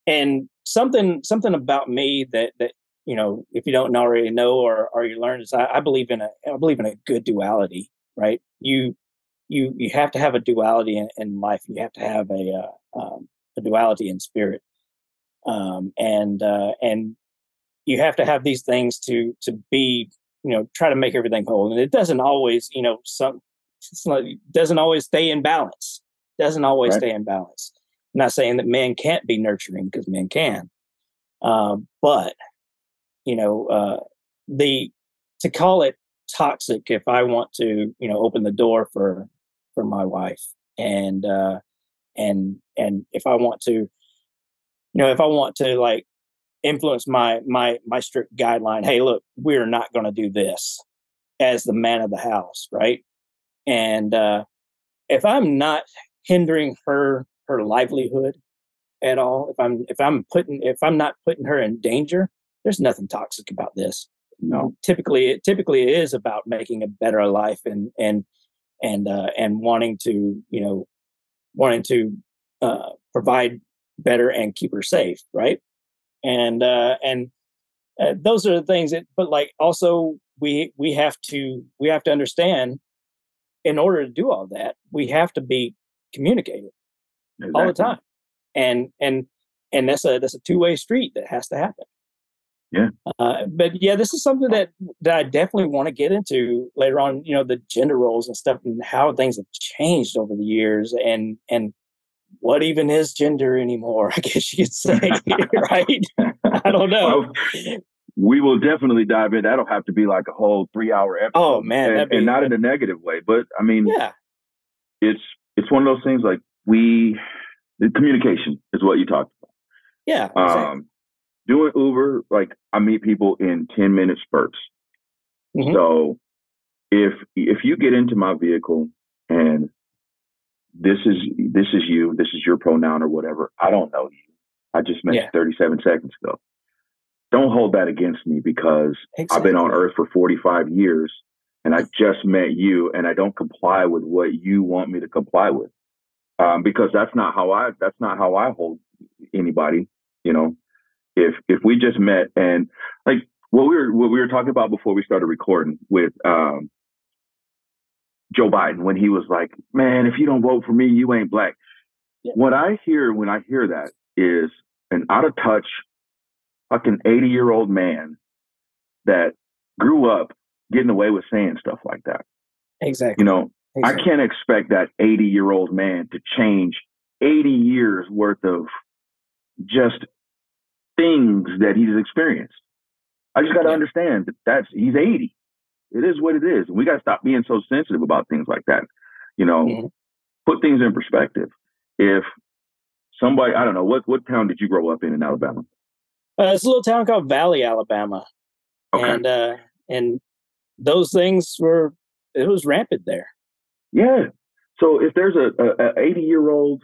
and something something about me that that you know if you don't already know or or you learn is I, I believe in a I believe in a good duality, right? You you you have to have a duality in, in life. You have to have a uh, um, a duality in spirit um, and uh, and you have to have these things to to be you know try to make everything whole and it doesn't always you know some it's not, doesn't always stay in balance doesn't always right. stay in balance I'm not saying that men can't be nurturing because men can um, but you know uh, the to call it toxic if i want to you know open the door for for my wife and uh and and if i want to you know, if I want to like influence my my my strict guideline, hey, look, we're not going to do this as the man of the house, right? And uh, if I'm not hindering her her livelihood at all, if I'm if I'm putting if I'm not putting her in danger, there's nothing toxic about this. No, typically it typically it is about making a better life and and and uh, and wanting to you know wanting to uh, provide better and keep her safe, right? And uh, and uh, those are the things that. But like also we we have to we have to understand in order to do all that we have to be communicated exactly. all the time, and and and that's a that's a two way street that has to happen. Yeah. Uh, but yeah, this is something that that I definitely want to get into later on. You know, the gender roles and stuff, and how things have changed over the years, and and what even is gender anymore? (laughs) I guess you could say, (laughs) (laughs) right? I don't know. Well, we will definitely dive in. That'll have to be like a whole three hour episode. Oh man, and, and not in a negative way, but I mean, yeah, it's it's one of those things like we the communication is what you talked about. Yeah. Exactly. Um, doing Uber, like I meet people in ten minute spurts. Mm-hmm. So if if you get into my vehicle and this is this is you, this is your pronoun or whatever. I don't know you. I just met yeah. you 37 seconds ago. Don't hold that against me because exactly. I've been on earth for 45 years and I just met you and I don't comply with what you want me to comply with. Um, because that's not how I that's not how I hold anybody, you know. If if we just met and like what we were what we were talking about before we started recording with um, Joe Biden when he was like, "Man, if you don't vote for me, you ain't black." Yeah. What I hear when I hear that is an out of touch, fucking eighty year old man that grew up getting away with saying stuff like that. Exactly. You know. I can't expect that eighty year old man to change eighty years worth of just things that he's experienced. I just got to understand that that's he's 80. It is what it is. We got to stop being so sensitive about things like that. You know, put things in perspective. If somebody, I don't know, what what town did you grow up in in Alabama? Uh, it's a little town called Valley, Alabama, Okay. and uh, and those things were it was rampant there. Yeah. So if there's a, a, a 80 year old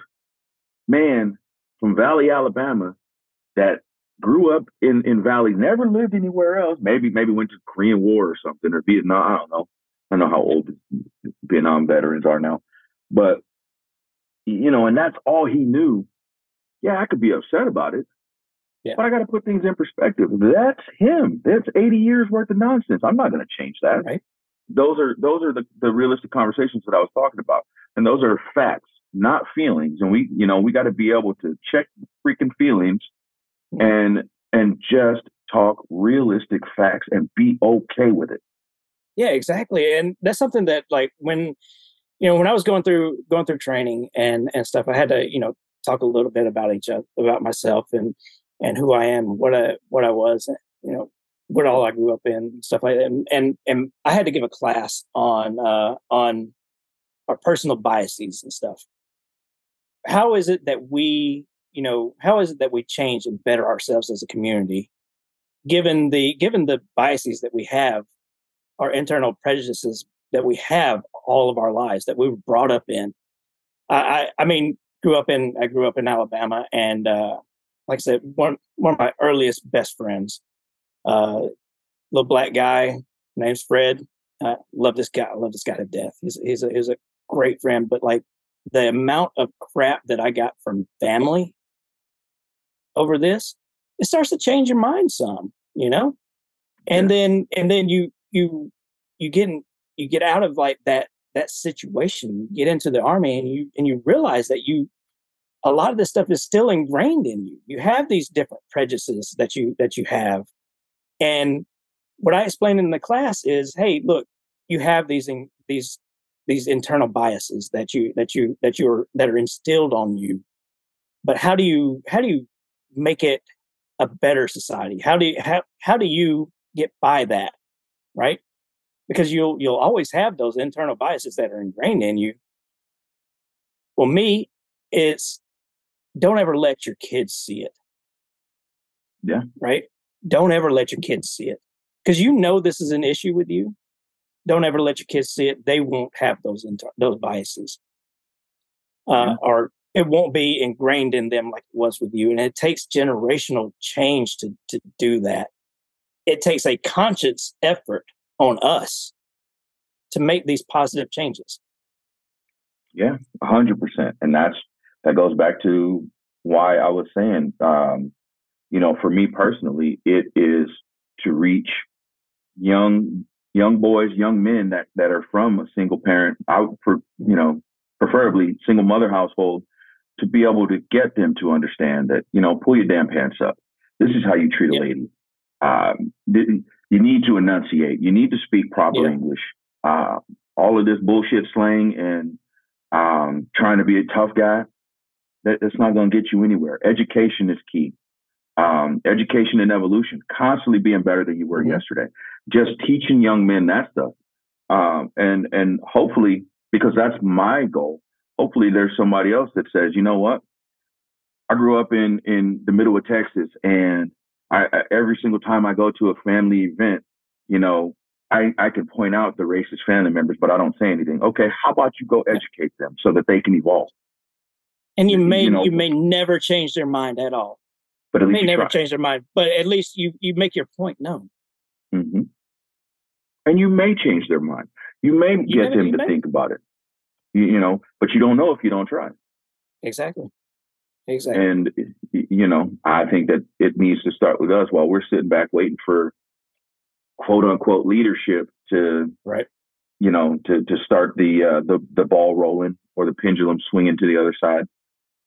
man from Valley, Alabama, that grew up in, in Valley, never lived anywhere else, maybe maybe went to Korean War or something or Vietnam, I don't know. I don't know how old Vietnam veterans are now, but you know, and that's all he knew. Yeah, I could be upset about it. Yeah. But I got to put things in perspective. That's him. That's 80 years worth of nonsense. I'm not going to change that Right. Those are those are the, the realistic conversations that I was talking about. And those are facts, not feelings. And we, you know, we got to be able to check freaking feelings and and just talk realistic facts and be okay with it. Yeah, exactly. And that's something that like when you know when I was going through going through training and and stuff, I had to you know talk a little bit about each other about myself and and who I am, what I what I was, you know, what all I grew up in, and stuff like that. And and, and I had to give a class on uh, on our personal biases and stuff. How is it that we you know how is it that we change and better ourselves as a community, given the given the biases that we have our internal prejudices that we have all of our lives that we were brought up in. I, I, I mean, grew up in I grew up in Alabama, and uh, like I said, one one of my earliest best friends, uh, little black guy, name's Fred. I love this guy. I love this guy to death. He's he's a, he's a great friend, but like the amount of crap that I got from family over this, it starts to change your mind some, you know. And then and then you you you get in, you get out of like that that situation you get into the army and you and you realize that you a lot of this stuff is still ingrained in you you have these different prejudices that you that you have and what i explained in the class is hey look you have these in, these these internal biases that you that you that you're that are instilled on you but how do you how do you make it a better society how do you how, how do you get by that right because you'll you'll always have those internal biases that are ingrained in you. Well, me, it's don't ever let your kids see it. Yeah. Right? Don't ever let your kids see it. Because you know this is an issue with you. Don't ever let your kids see it. They won't have those inter- those biases. Uh, Yeah. or it won't be ingrained in them like it was with you. And it takes generational change to to do that. It takes a conscious effort on us to make these positive changes. Yeah, a hundred percent. And that's that goes back to why I was saying, um, you know, for me personally, it is to reach young young boys, young men that that are from a single parent, out for you know, preferably single mother household, to be able to get them to understand that you know, pull your damn pants up. This is how you treat a lady. Um, you need to enunciate. You need to speak proper Yeah. English. Uh, all of this bullshit slang and um, trying to be a tough guy, that, that's not going to get you anywhere. Education is key. Um, education and evolution, constantly being better than you were Mhm. yesterday. Just teaching young men that stuff, um, and and hopefully, because that's my goal. Hopefully, there's somebody else that says, you know what, I grew up in in the middle of Texas, and I, I every single time I go to a family event, you know, I, I can point out the racist family members, but I don't say anything. Okay, how about you go educate them so that they can evolve? And you may you you, may never change their mind at all. But at You least may never change their mind, but at least you you make your point known. hmm And you may change their mind. You may You get may- them to may. think about it. You, you know, but you don't know if you don't try. Exactly. Exactly. And you know, I think that it needs to start with us while we're sitting back waiting for quote unquote leadership to right. you know, to to start the uh, the the ball rolling or the pendulum swinging to the other side.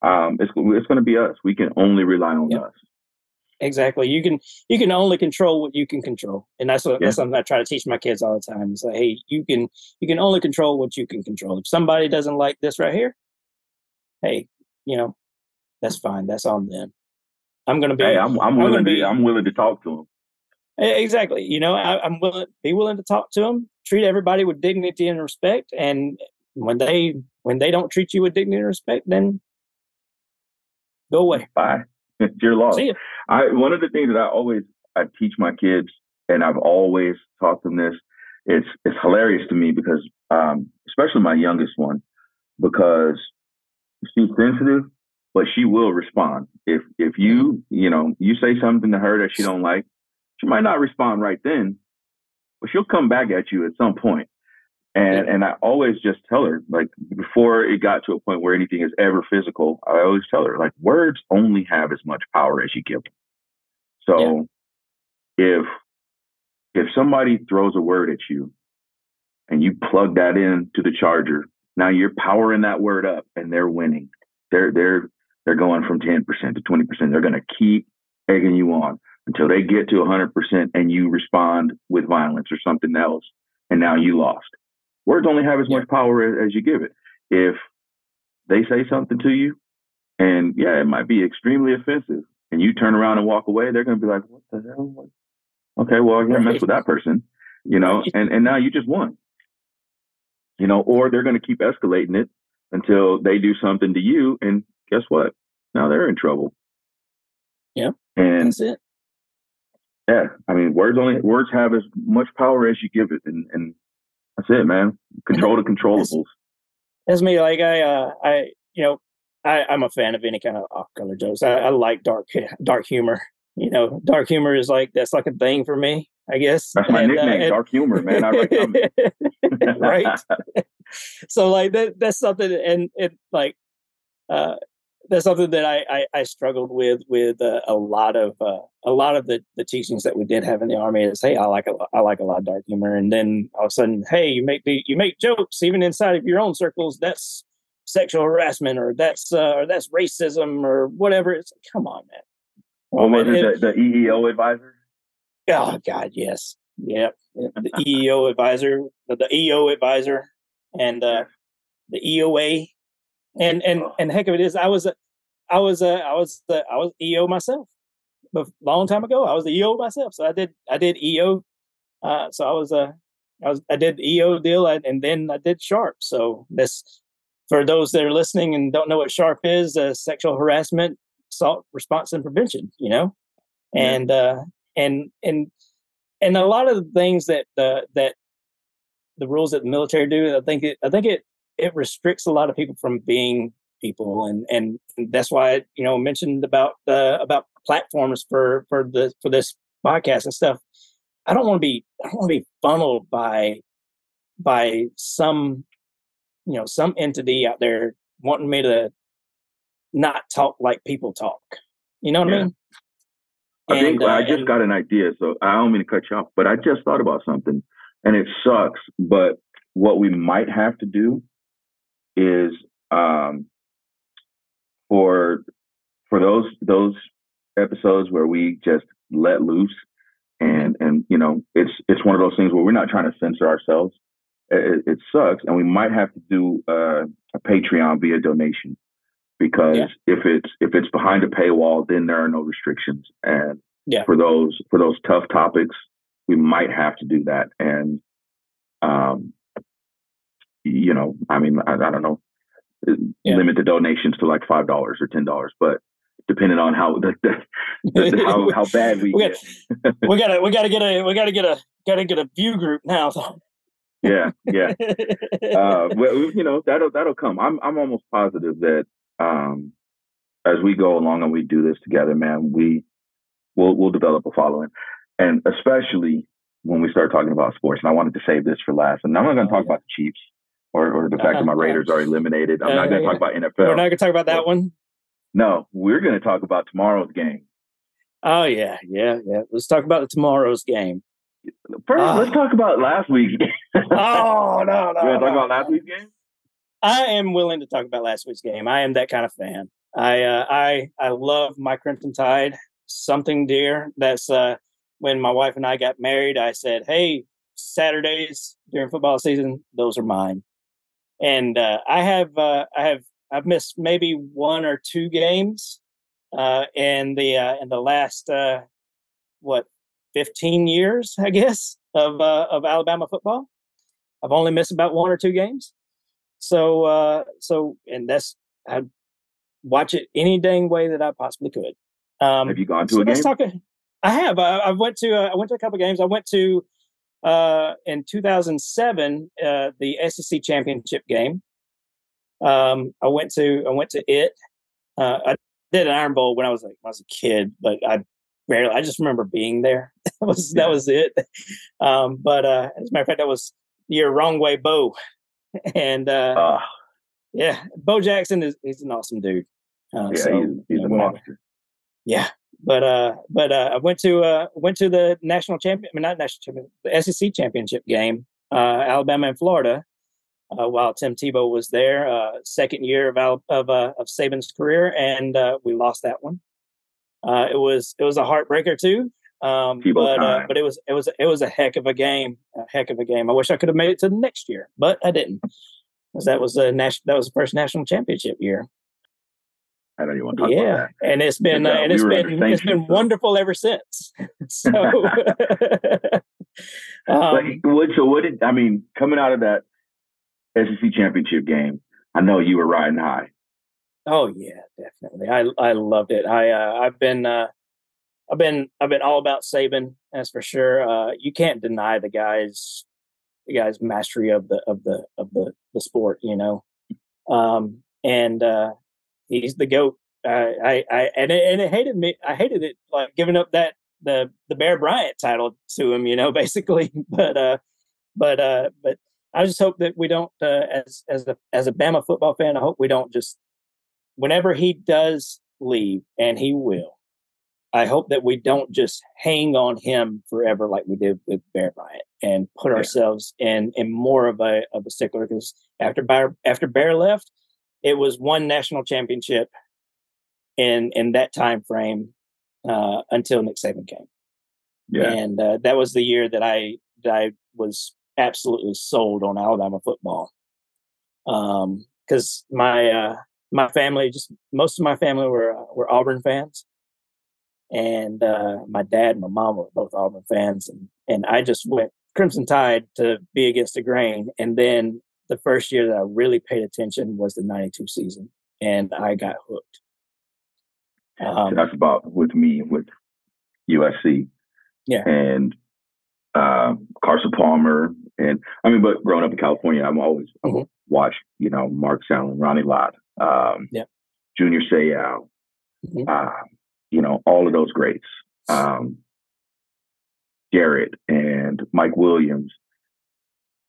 Um, it's it's going to be us. We can only rely on Yep. us. Exactly. You can you can only control what you can control, and that's what Yeah. that's something I try to teach my kids all the time. It's like, hey, you can you can only control what you can control. If somebody doesn't like this right here, hey, you know, that's fine. That's on them. I'm going to be. Hey, I'm, I'm willing to. I'm willing to talk to them. Exactly. You know, I, am willing be willing to talk to them, treat everybody with dignity and respect, and when they when they don't treat you with dignity and respect, then go away. Bye. (laughs) it's your loss. See you. I one of the things that I always I teach my kids, and I've always taught them this. It's it's hilarious to me because, um, especially my youngest one, because she's sensitive, but she will respond. If if you you know you say something to her that she don't like, she might not respond right then, but she'll come back at you at some point. And and I always just tell her, like before it got to a point where anything is ever physical, I always tell her, like, words only have as much power as you give them. So yeah. if if somebody throws a word at you and you plug that in to the charger, now you're powering that word up and they're winning. They're they're they're going from 10% to 20%. They're gonna keep egging you on until they get to 100% and you respond with violence or something else, and now you lost. Words only have as much power as you give it. If they say something to you, and yeah, it might be extremely offensive, and you turn around and walk away, they're going to be like, "What the hell?" Okay, well, I can't mess with that person, you know, (laughs) and and now you just won, you know, or they're going to keep escalating it until they do something to you, and guess what? Now they're in trouble. Yeah, and that's it yeah, I mean, words only words have as much power as you give it, and and that's it, man. Control the (laughs) controllables. That's, me. Like I, uh, I, you know, I, I'm a fan of any kind of off color jokes. I, I like dark, (laughs) dark humor. You know, dark humor is like that's like a thing for me. I guess that's my and, uh, nickname, uh, dark humor, man. I write (laughs) right. so like that, that's something, and it like, uh, that's something that I, I, I struggled with with uh, a lot of uh, a lot of the, the teachings that we did have in the army is hey I like a, I like a lot of dark humor. And then all of a sudden hey you make the you make jokes even inside of your own circles. That's sexual harassment or that's uh, or that's racism or whatever. It's come on man. What was it, the, the EEO advisor? Oh God yes. Yep the (laughs) EEO advisor the EO advisor and uh, the EOA and and and heck of it is, I was a, I was a, I was a, I was EO myself, but long time ago, I was the EO myself. So I did I did EO, uh, so I was a, I was I did EO deal, and then I did SHARP. So this for those that are listening and don't know what SHARP is, uh, sexual harassment, assault response and prevention. You know, and uh, and and and a lot of the things that uh, that the rules that the military do, I think it, I think it it restricts a lot of people from being people and and that's why I, you know mentioned about uh, about platforms for for the for this podcast and stuff i don't want to be i don't want to be funneled by by some you know some entity out there wanting me to not talk like people talk you know what yeah. i mean I think uh, I just and, got an idea, so I don't mean to cut you off, but I just thought about something, and it sucks. But what we might have to do is um, for for those those episodes where we just let loose and and you know it's it's one of those things where we're not trying to censor ourselves it, it sucks and we might have to do uh, a Patreon via donation because yeah. if it's if it's behind a paywall then there are no restrictions and yeah. for those for those tough topics we might have to do that and um you know, I mean, I, I don't know, yeah. limit the donations to like five dollars or ten dollars, but depending on how the, the, the how (laughs) how bad we, we get, we gotta we gotta get a we gotta get a gotta get a view group now. yeah, yeah. (laughs) Uh, well, you know that'll that'll come. I'm I'm almost positive that um, as we go along and we do this together, man, we will we'll develop a following, and especially when we start talking about sports. And I wanted to save this for last, and I'm not going to talk oh, yeah. about the Chiefs or, or the fact that my Raiders are eliminated. I'm uh, not going to talk about NFL. We're not going to talk about that one. No, we're going to talk about tomorrow's game. Oh yeah, yeah, yeah. Let's talk about the tomorrow's game. First, uh, let's talk about last week's game. (laughs) oh no, no. You want to talk about last week's game? I am willing to talk about last week's game. I am that kind of fan. I uh, I I love my Crimson Tide. Something dear. That's uh, when my wife and I got married. I said, "Hey, Saturdays during football season, those are mine." And uh, I have uh, I have I've missed maybe one or two games uh, in the uh, in the last uh, what 15 years, I guess, of uh, of Alabama football. I've only missed about one or two games. So uh, so and that's I watch it any dang way that I possibly could. Um, have you gone to so a game? Talk, I have. I, I went to uh, I went to a couple games. I went to uh, in 2007 uh, the SEC championship game. Um, I went to I went to it. Uh, I did an Iron Bowl when I was like when I was a kid, but I barely. I just remember being there. (laughs) that was that was it. Um, but uh, as a matter of fact, that was your wrong way, Bo. (laughs) and uh, uh, yeah, Bo Jackson is he's an awesome dude. Uh, yeah, so, he's, he's a monster. Yeah, but uh, but uh, I went to uh, went to the national champion, I mean not national champion, the SEC championship game, uh, Alabama and Florida, uh, while Tim Tebow was there. Uh, second year of Al- of uh, of Saban's career, and uh, we lost that one. Uh, it was it was a heartbreaker too. Um, but uh, but it was it was it was a heck of a game, a heck of a game. I wish I could have made it to the next year, but I didn't. Because that was the national that was the first national championship year. I don't even want to talk yeah, and it's been uh, and we it's been it's been wonderful ever since. (laughs) so, (laughs) um, what, so what did I mean? Coming out of that SEC championship game, I know you were riding high. Oh yeah, definitely. I I loved it. I uh, I've been uh, I've been I've been all about Saban, that's for sure. Uh, you can't deny the guy's the guy's mastery of the of the of the the sport, you know. Um, and uh, he's the goat. I, I, I and it, and it hated me. I hated it like giving up that the the Bear Bryant title to him, you know, (laughs) basically. But uh, but uh, but I just hope that we don't, uh, as as a as a Bama football fan, I hope we don't just whenever he does leave, and he will. I hope that we don't just hang on him forever like we did with Bear Bryant and put yeah. ourselves in in more of a of a stickler because after Bear after Bear left, it was one national championship in in that time frame uh, until Nick Saban came. Yeah. And uh, that was the year that I that I was absolutely sold on Alabama football. Um, because my uh, my family, just most of my family were uh, were Auburn fans, and uh, my dad and my mom were both Auburn fans, and and I just went Crimson Tide to be against the grain, and then the first year that I really paid attention was the '92 season, and I got hooked. Um, That's about with me with USC, yeah, and uh, Carson Palmer, and I mean, but growing up in California, I'm always mm-hmm. watched, you know, Mark Salmon, Ronnie Lott, um, yeah. Junior Seau, mm-hmm. uh, you know, all of those greats. Um, Jarrett and Mike Williams,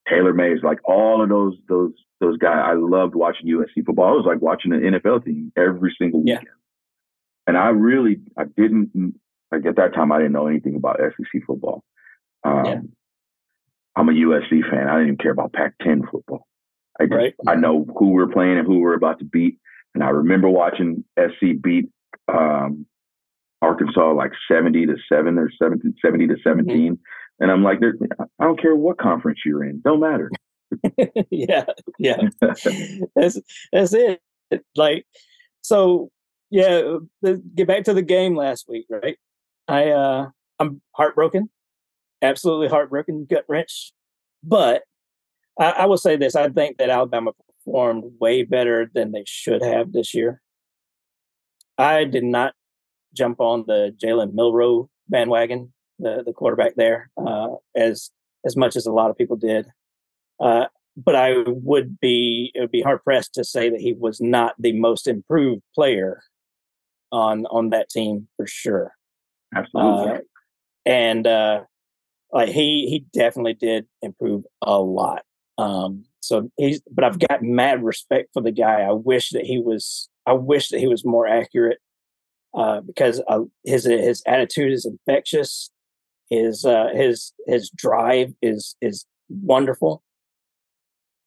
Taylor Mays, like all of those those those guys. I loved watching USC football. It was like watching an NFL team every single weekend. Yeah. And I really I didn't like at that time I didn't know anything about SEC football. Um, yeah. I'm a USC fan. I didn't even care about Pac-10 football. I just, right. I know who we're playing and who we're about to beat. And I remember watching SC beat um, Arkansas like 70 to 7 or 70, 70 to 17. Mm-hmm. And I'm like, I don't care what conference you're in. Don't matter. (laughs) yeah. Yeah. (laughs) that's, that's it. Like, so yeah, get back to the game last week, right? I, uh, I'm heartbroken, absolutely heartbroken, gut wrench. But I, I will say this: I think that Alabama performed way better than they should have this year. I did not jump on the Jalen Milroe bandwagon, the the quarterback there, uh, as as much as a lot of people did. Uh, but I would be it would be hard pressed to say that he was not the most improved player on on that team for sure. Absolutely. Uh, and uh, like he he definitely did improve a lot. Um, so he's but I've got mad respect for the guy. I wish that he was I wish that he was more accurate uh, because uh, his his attitude is infectious. His uh, his his drive is is wonderful.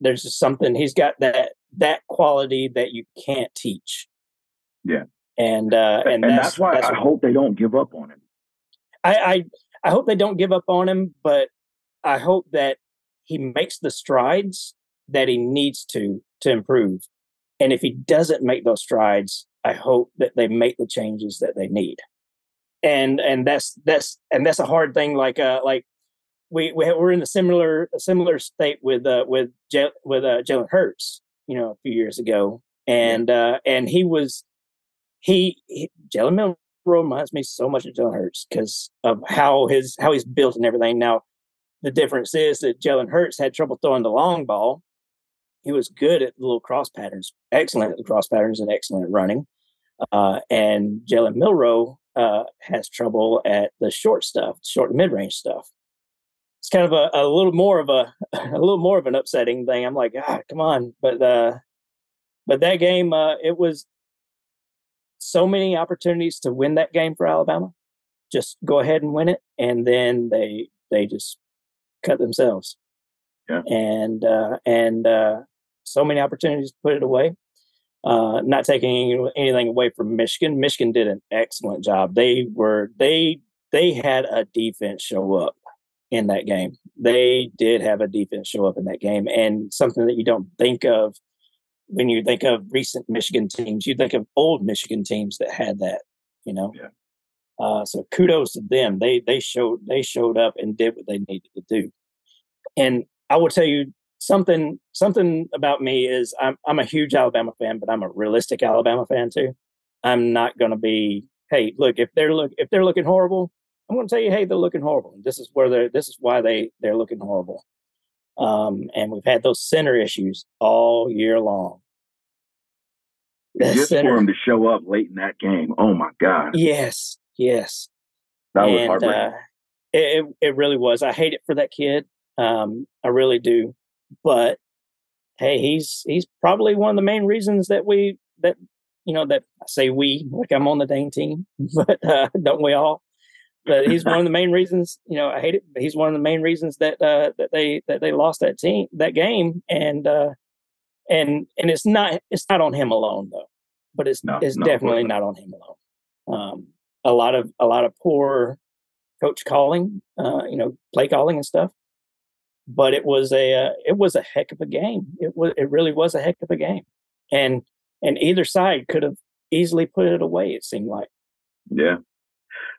There's just something he's got that that quality that you can't teach. Yeah, and uh, and, and that's, that's why that's I hope they don't give up on him. I, I I hope they don't give up on him, but I hope that he makes the strides that he needs to to improve. And if he doesn't make those strides, I hope that they make the changes that they need. And and that's that's and that's a hard thing. Like uh like we, we we're in a similar a similar state with uh with J- with uh Jalen Hurts, you know, a few years ago, and uh and he was he, he Jalen Milroe reminds me so much of Jalen Hurts because of how his how he's built and everything. Now the difference is that Jalen Hurts had trouble throwing the long ball. He was good at the little cross patterns, excellent at the cross patterns, and excellent at running. Uh, and Jalen Milroe uh, has trouble at the short stuff, short mid range stuff. It's kind of a, a little more of a (laughs) a little more of an upsetting thing. I'm like, ah, come on, but uh, but that game, uh, it was so many opportunities to win that game for Alabama. Just go ahead and win it, and then they they just cut themselves. Yeah. And uh, and uh, so many opportunities to put it away. Uh, not taking anything away from Michigan. Michigan did an excellent job. They were they they had a defense show up in that game. They did have a defense show up in that game, and something that you don't think of when you think of recent Michigan teams. You think of old Michigan teams that had that. You know. Yeah. Uh, so kudos to them. They they showed they showed up and did what they needed to do. And I will tell you something something about me is I'm I'm a huge Alabama fan, but I'm a realistic Alabama fan too. I'm not going to be hey look if they're look if they're looking horrible, I'm going to tell you hey they're looking horrible. This is where they're this is why they they're looking horrible. Um, and we've had those center issues all year long. Just center, for him to show up late in that game, oh my god! Yes, yes, that was and, heartbreaking. Uh, it, it really was. I hate it for that kid. Um, I really do. But hey, he's he's probably one of the main reasons that we that you know that I say we like I'm on the Dane team, (laughs) but uh, don't we all? But he's one of the main reasons. You know, I hate it. But he's one of the main reasons that uh, that they that they lost that team that game, and uh, and and it's not it's not on him alone though, but it's no, it's no, definitely not on him alone. Um, a lot of a lot of poor coach calling, uh, you know, play calling and stuff but it was a uh, it was a heck of a game. It was it really was a heck of a game, and and either side could have easily put it away. It seemed like. Yeah.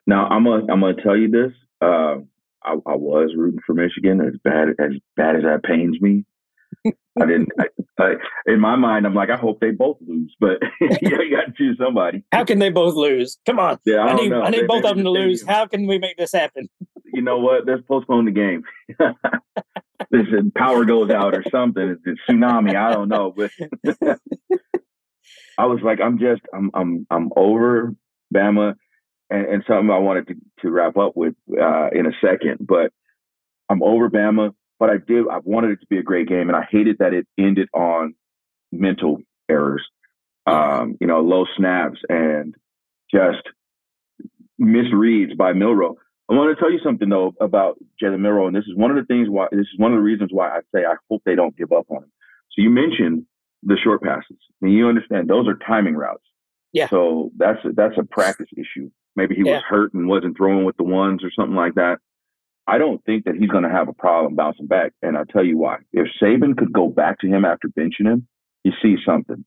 Now I'm gonna I'm gonna tell you this. Uh, I, I was rooting for Michigan as bad as bad as that pains me. I didn't. I, I, in my mind, I'm like, I hope they both lose, but (laughs) you got to choose somebody. How can they both lose? Come on. Yeah, I, need, know. I need they, both of them to lose. How can we make this happen? you know what? Let's postpone the game. (laughs) this power goes out or something. It's a tsunami. I don't know, but (laughs) I was like, I'm just, I'm, I'm, I'm over Bama, and, and something I wanted to, to wrap up with uh, in a second. But I'm over Bama, but I did, I wanted it to be a great game, and I hated that it ended on mental errors. Um, you know, low snaps and just misreads by Milroe. I want to tell you something though about Jalen Milroe, and this is one of the things why this is one of the reasons why I say I hope they don't give up on him. So you mentioned the short passes, and you understand those are timing routes. Yeah. So that's that's a practice issue. Maybe he yeah. was hurt and wasn't throwing with the ones or something like that. I don't think that he's going to have a problem bouncing back, and I'll tell you why. If Saban could go back to him after benching him, he sees something.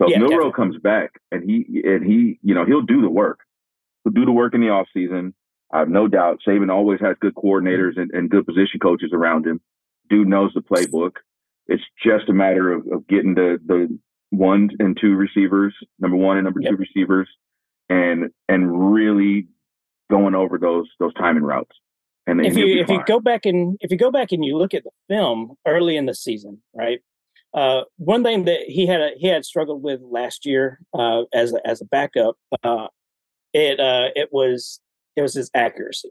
So yeah, definitely. comes back and he and he, you know, he'll do the work. He'll do the work in the off season. I have no doubt Saban always has good coordinators and, and good position coaches around him. Dude knows the playbook. It's just a matter of, of getting the the one and two receivers, number one and number yep. two receivers, and and really going over those those timing routes. And if you if fine. you go back and if you go back and you look at the film early in the season, right? Uh, one thing that he had a, he had struggled with last year uh, as a, as a backup, uh, it uh, it was it was his accuracy.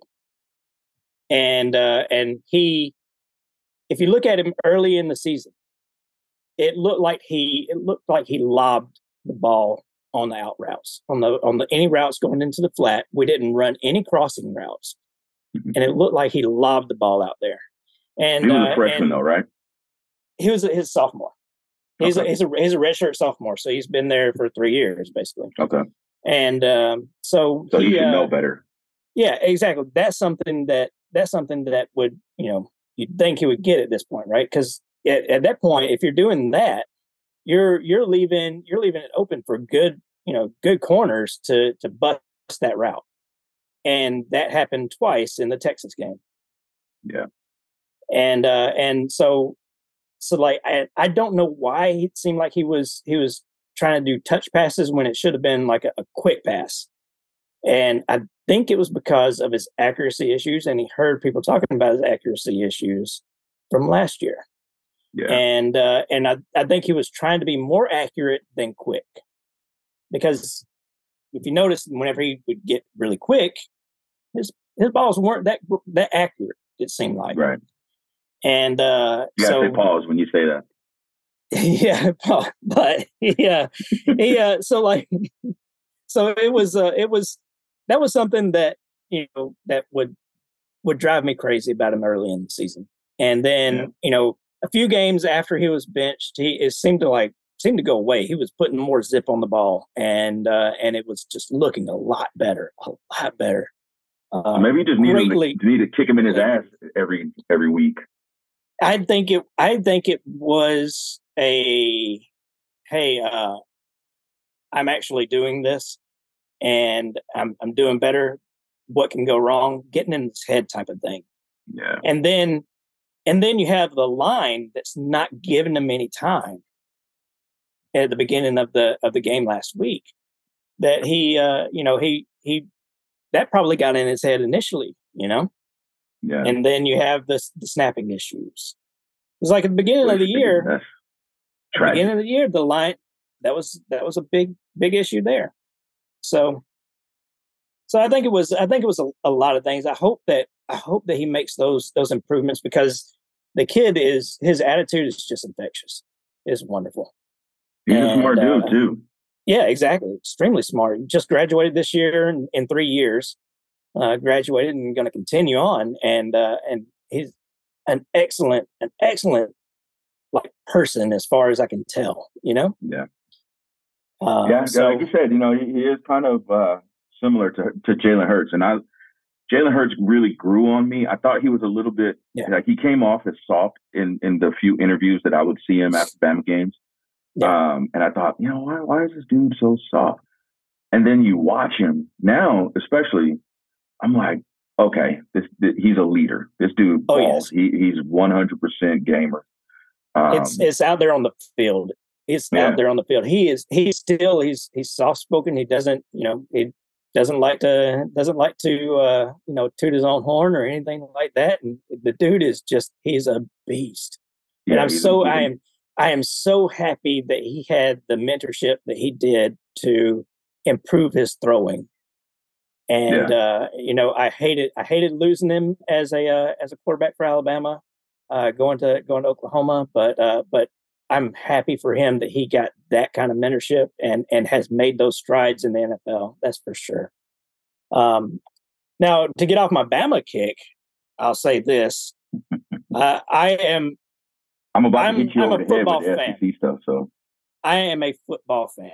And uh, and he, if you look at him early in the season, it looked like he it looked like he lobbed the ball on the out routes on the on the any routes going into the flat. We didn't run any crossing routes, mm-hmm. and it looked like he lobbed the ball out there. And he was a uh, freshman though, right? He was his sophomore. He's okay. a, he's a he's a redshirt sophomore, so he's been there for three years basically. Okay. And um, so so he, you should uh, know better. Yeah, exactly. That's something that that's something that would you know you'd think he would get at this point, right? Because at, at that point, if you're doing that, you're you're leaving you're leaving it open for good you know, good corners to to bust that route. And that happened twice in the Texas game. Yeah. And uh and so so like I I don't know why it seemed like he was he was trying to do touch passes when it should have been like a, a quick pass. And I think it was because of his accuracy issues, and he heard people talking about his accuracy issues from last year. Yeah. And uh, and I, I think he was trying to be more accurate than quick. Because if you notice, whenever he would get really quick, his his balls weren't that that accurate. It seemed like right. And uh, you gotta so, say pause when you say that. (laughs) Yeah, but (laughs) yeah, yeah. So like, (laughs) so it was uh, it was that was something that you know that would would drive me crazy about him early in the season. And then yeah. you know a few games after he was benched, he it seemed to like seemed to go away. He was putting more zip on the ball, and uh, and it was just looking a lot better, a lot better. Uh, Maybe you just need to, need to kick him in his ass every every week. I think it. I think it was a, hey, uh, I'm actually doing this, and I'm I'm doing better. What can go wrong? Getting in his head type of thing. Yeah. And then, and then you have the line that's not giving him any time at the beginning of the of the game last week. That he, uh, you know, he he that probably got in his head initially, you know. Yeah. And then you have the the snapping issues. It was like at the beginning of the year. At beginning of the year, the line that was that was a big big issue there. So, so I think it was I think it was a, a lot of things. I hope that I hope that he makes those those improvements because the kid is his attitude is just infectious. It's wonderful. He's and, a smart dude uh, too. Yeah, exactly. Extremely smart. Just graduated this year in, in three years. Uh, graduated and going to continue on, and uh, and he's an excellent, an excellent like person as far as I can tell. You know. Yeah. Uh, yeah, so, like you said, you know, he, he is kind of uh, similar to to Jalen Hurts, and I Jalen Hurts really grew on me. I thought he was a little bit yeah. like he came off as soft in in the few interviews that I would see him after Bama games. Yeah. Um, and I thought, you know, why why is this dude so soft? And then you watch him now, especially, I'm like, okay, this, this he's a leader. This dude oh, balls. Yes. He he's 100 percent gamer. Um, it's it's out there on the field. He's yeah. out there on the field. He is he's still he's he's soft spoken. He doesn't you know he doesn't like to doesn't like to uh, you know toot his own horn or anything like that. And the dude is just he's a beast. Yeah, and I'm so I am I am so happy that he had the mentorship that he did to improve his throwing. And yeah. uh, you know, I hated I hated losing him as a uh, as a quarterback for Alabama, uh, going to going to Oklahoma. But uh, but I'm happy for him that he got that kind of mentorship and and has made those strides in the NFL. That's for sure. Um, now to get off my Bama kick, I'll say this: (laughs) uh, I am. I'm about I'm, to hit you I'm over head with the fan. SEC stuff. So I am a football fan,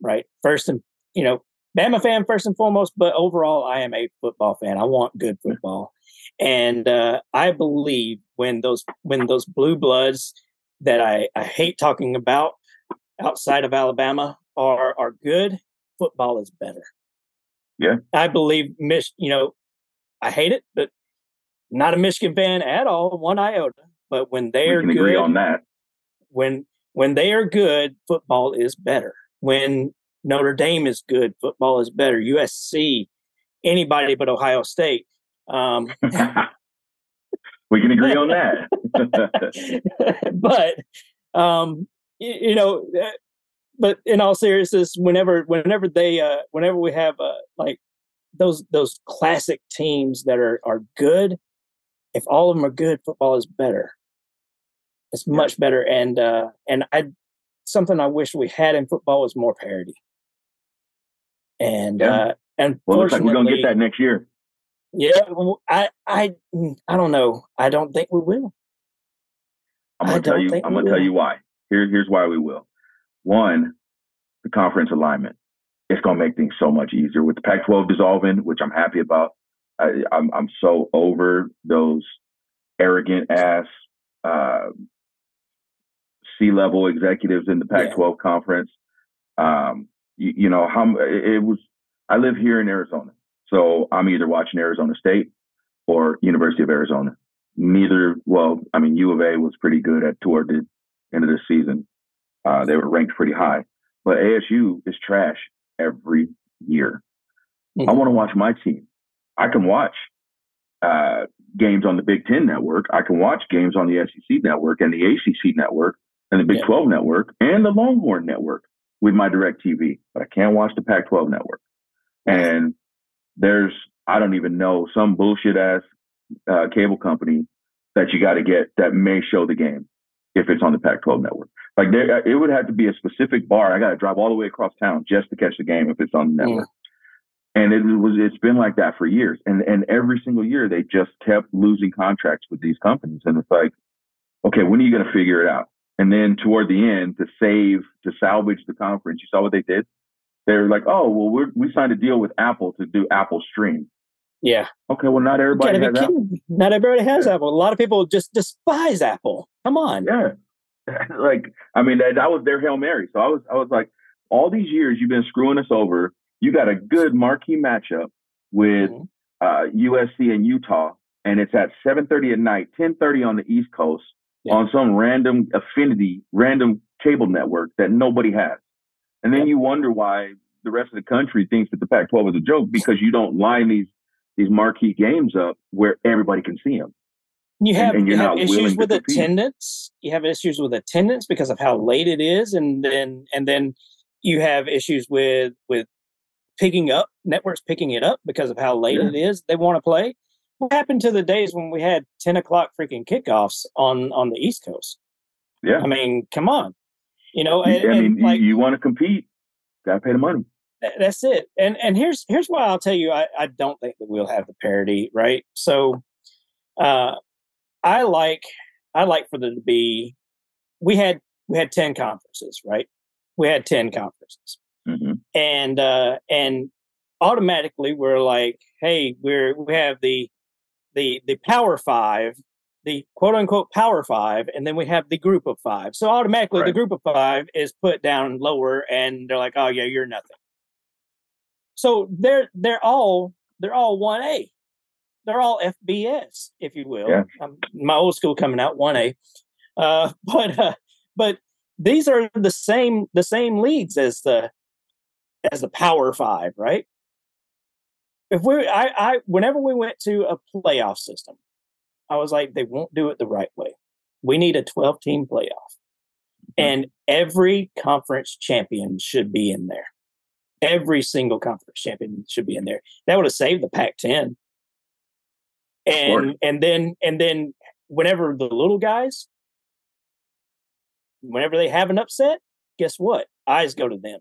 right? First and you know, Bama fan first and foremost, but overall, I am a football fan. I want good football, and uh, I believe when those when those blue bloods that I, I hate talking about outside of Alabama are are good. Football is better. Yeah, I believe Mich. You know, I hate it, but not a Michigan fan at all, one iota. But when they are good, agree on that. When when they are good, football is better. When Notre Dame is good, football is better. USC, anybody but Ohio State. Um, (laughs) (laughs) we can agree on that. (laughs) but um, you, you, know, uh, but in all seriousness, whenever whenever they uh, whenever we have uh, like those those classic teams that are are good, if all of them are good, football is better. It's much better, and uh, and I something I wish we had in football was more parity. And yeah. uh, and well, looks like we're gonna get that next year. Yeah, I, I, mm, I don't know. I don't think we will. I'm gonna tell you. I'm gonna tell you why. Here, here's why we will. One, the conference alignment. It's gonna make things so much easier with the Pac-12 dissolving, which I'm happy about. I, I'm I'm so over those arrogant ass uh, C-level executives in the Pac-12 yeah. conference. Um, you, you know how it was. I live here in Arizona, so I'm either watching Arizona State or University of Arizona. Neither, well, I mean, U of A was pretty good at toward the end of the season. Uh, they were ranked pretty high, but ASU is trash every year. Mm-hmm. I want to watch my team. I can watch uh, games on the Big Ten network. I can watch games on the SEC network and the ACC network and the Big yeah. 12 network and the Longhorn network with my DirecTV, but I can't watch the Pac 12 network. And there's, I don't even know, some bullshit ass uh, cable company that you got to get that may show the game if it's on the Pac 12 network. Like there, it would have to be a specific bar. I got to drive all the way across town just to catch the game if it's on the network. And it was, it's been like that for years. And, and every single year they just kept losing contracts with these companies. And it's like, okay, when are you going to figure it out? And then toward the end, to save, to salvage the conference, you saw what they did? They were like, oh, well, we we signed a deal with Apple to do Apple Stream. Yeah. Okay. Well, not everybody has Apple. Not everybody has yeah. Apple. A lot of people just despise Apple. Come on. Yeah. (laughs) like, I mean, that, that was their hail mary. So I was, I was like, all these years you've been screwing us over. You got a good marquee matchup with mm-hmm. uh, USC and Utah, and it's at 7:30 at night, 10:30 on the East Coast yeah. on some random affinity, random cable network that nobody has. And then you wonder why the rest of the country thinks that the Pac-12 is a joke because you don't line these these marquee games up where everybody can see them. You have, and, and you have issues with attendance. You have issues with attendance because of how late it is, and then and then you have issues with with picking up networks picking it up because of how late yeah. it is. They want to play. What happened to the days when we had ten o'clock freaking kickoffs on on the East Coast? Yeah, I mean, come on, you know. And, I mean, like, you, want to compete, gotta pay the money. That's it. And and here's here's why I'll tell you I, I don't think that we'll have the parity, right? So uh I like I like for there to be we had we had 10 conferences, right? We had 10 conferences. Mm-hmm. And uh and automatically we're like, hey, we're we have the the the power five the quote unquote power five, and then we have the group of five. So automatically, right. the group of five is put down lower, and they're like, "Oh yeah, you're nothing." So they're they're all they're all one A. They're all FBS, if you will. Yeah. Um, my old school coming out one A, uh, (laughs) but uh, but these are the same the same leagues as the as the Power Five, right? If we, I, I, whenever we went to a playoff system, I was like, they won't do it the right way. We need a 12 team playoff. Mm-hmm. And every conference champion should be in there every single conference champion should be in there. That would have saved the Pac-10. And and then and then whenever the little guys, whenever they have an upset, guess what? Eyes go to them.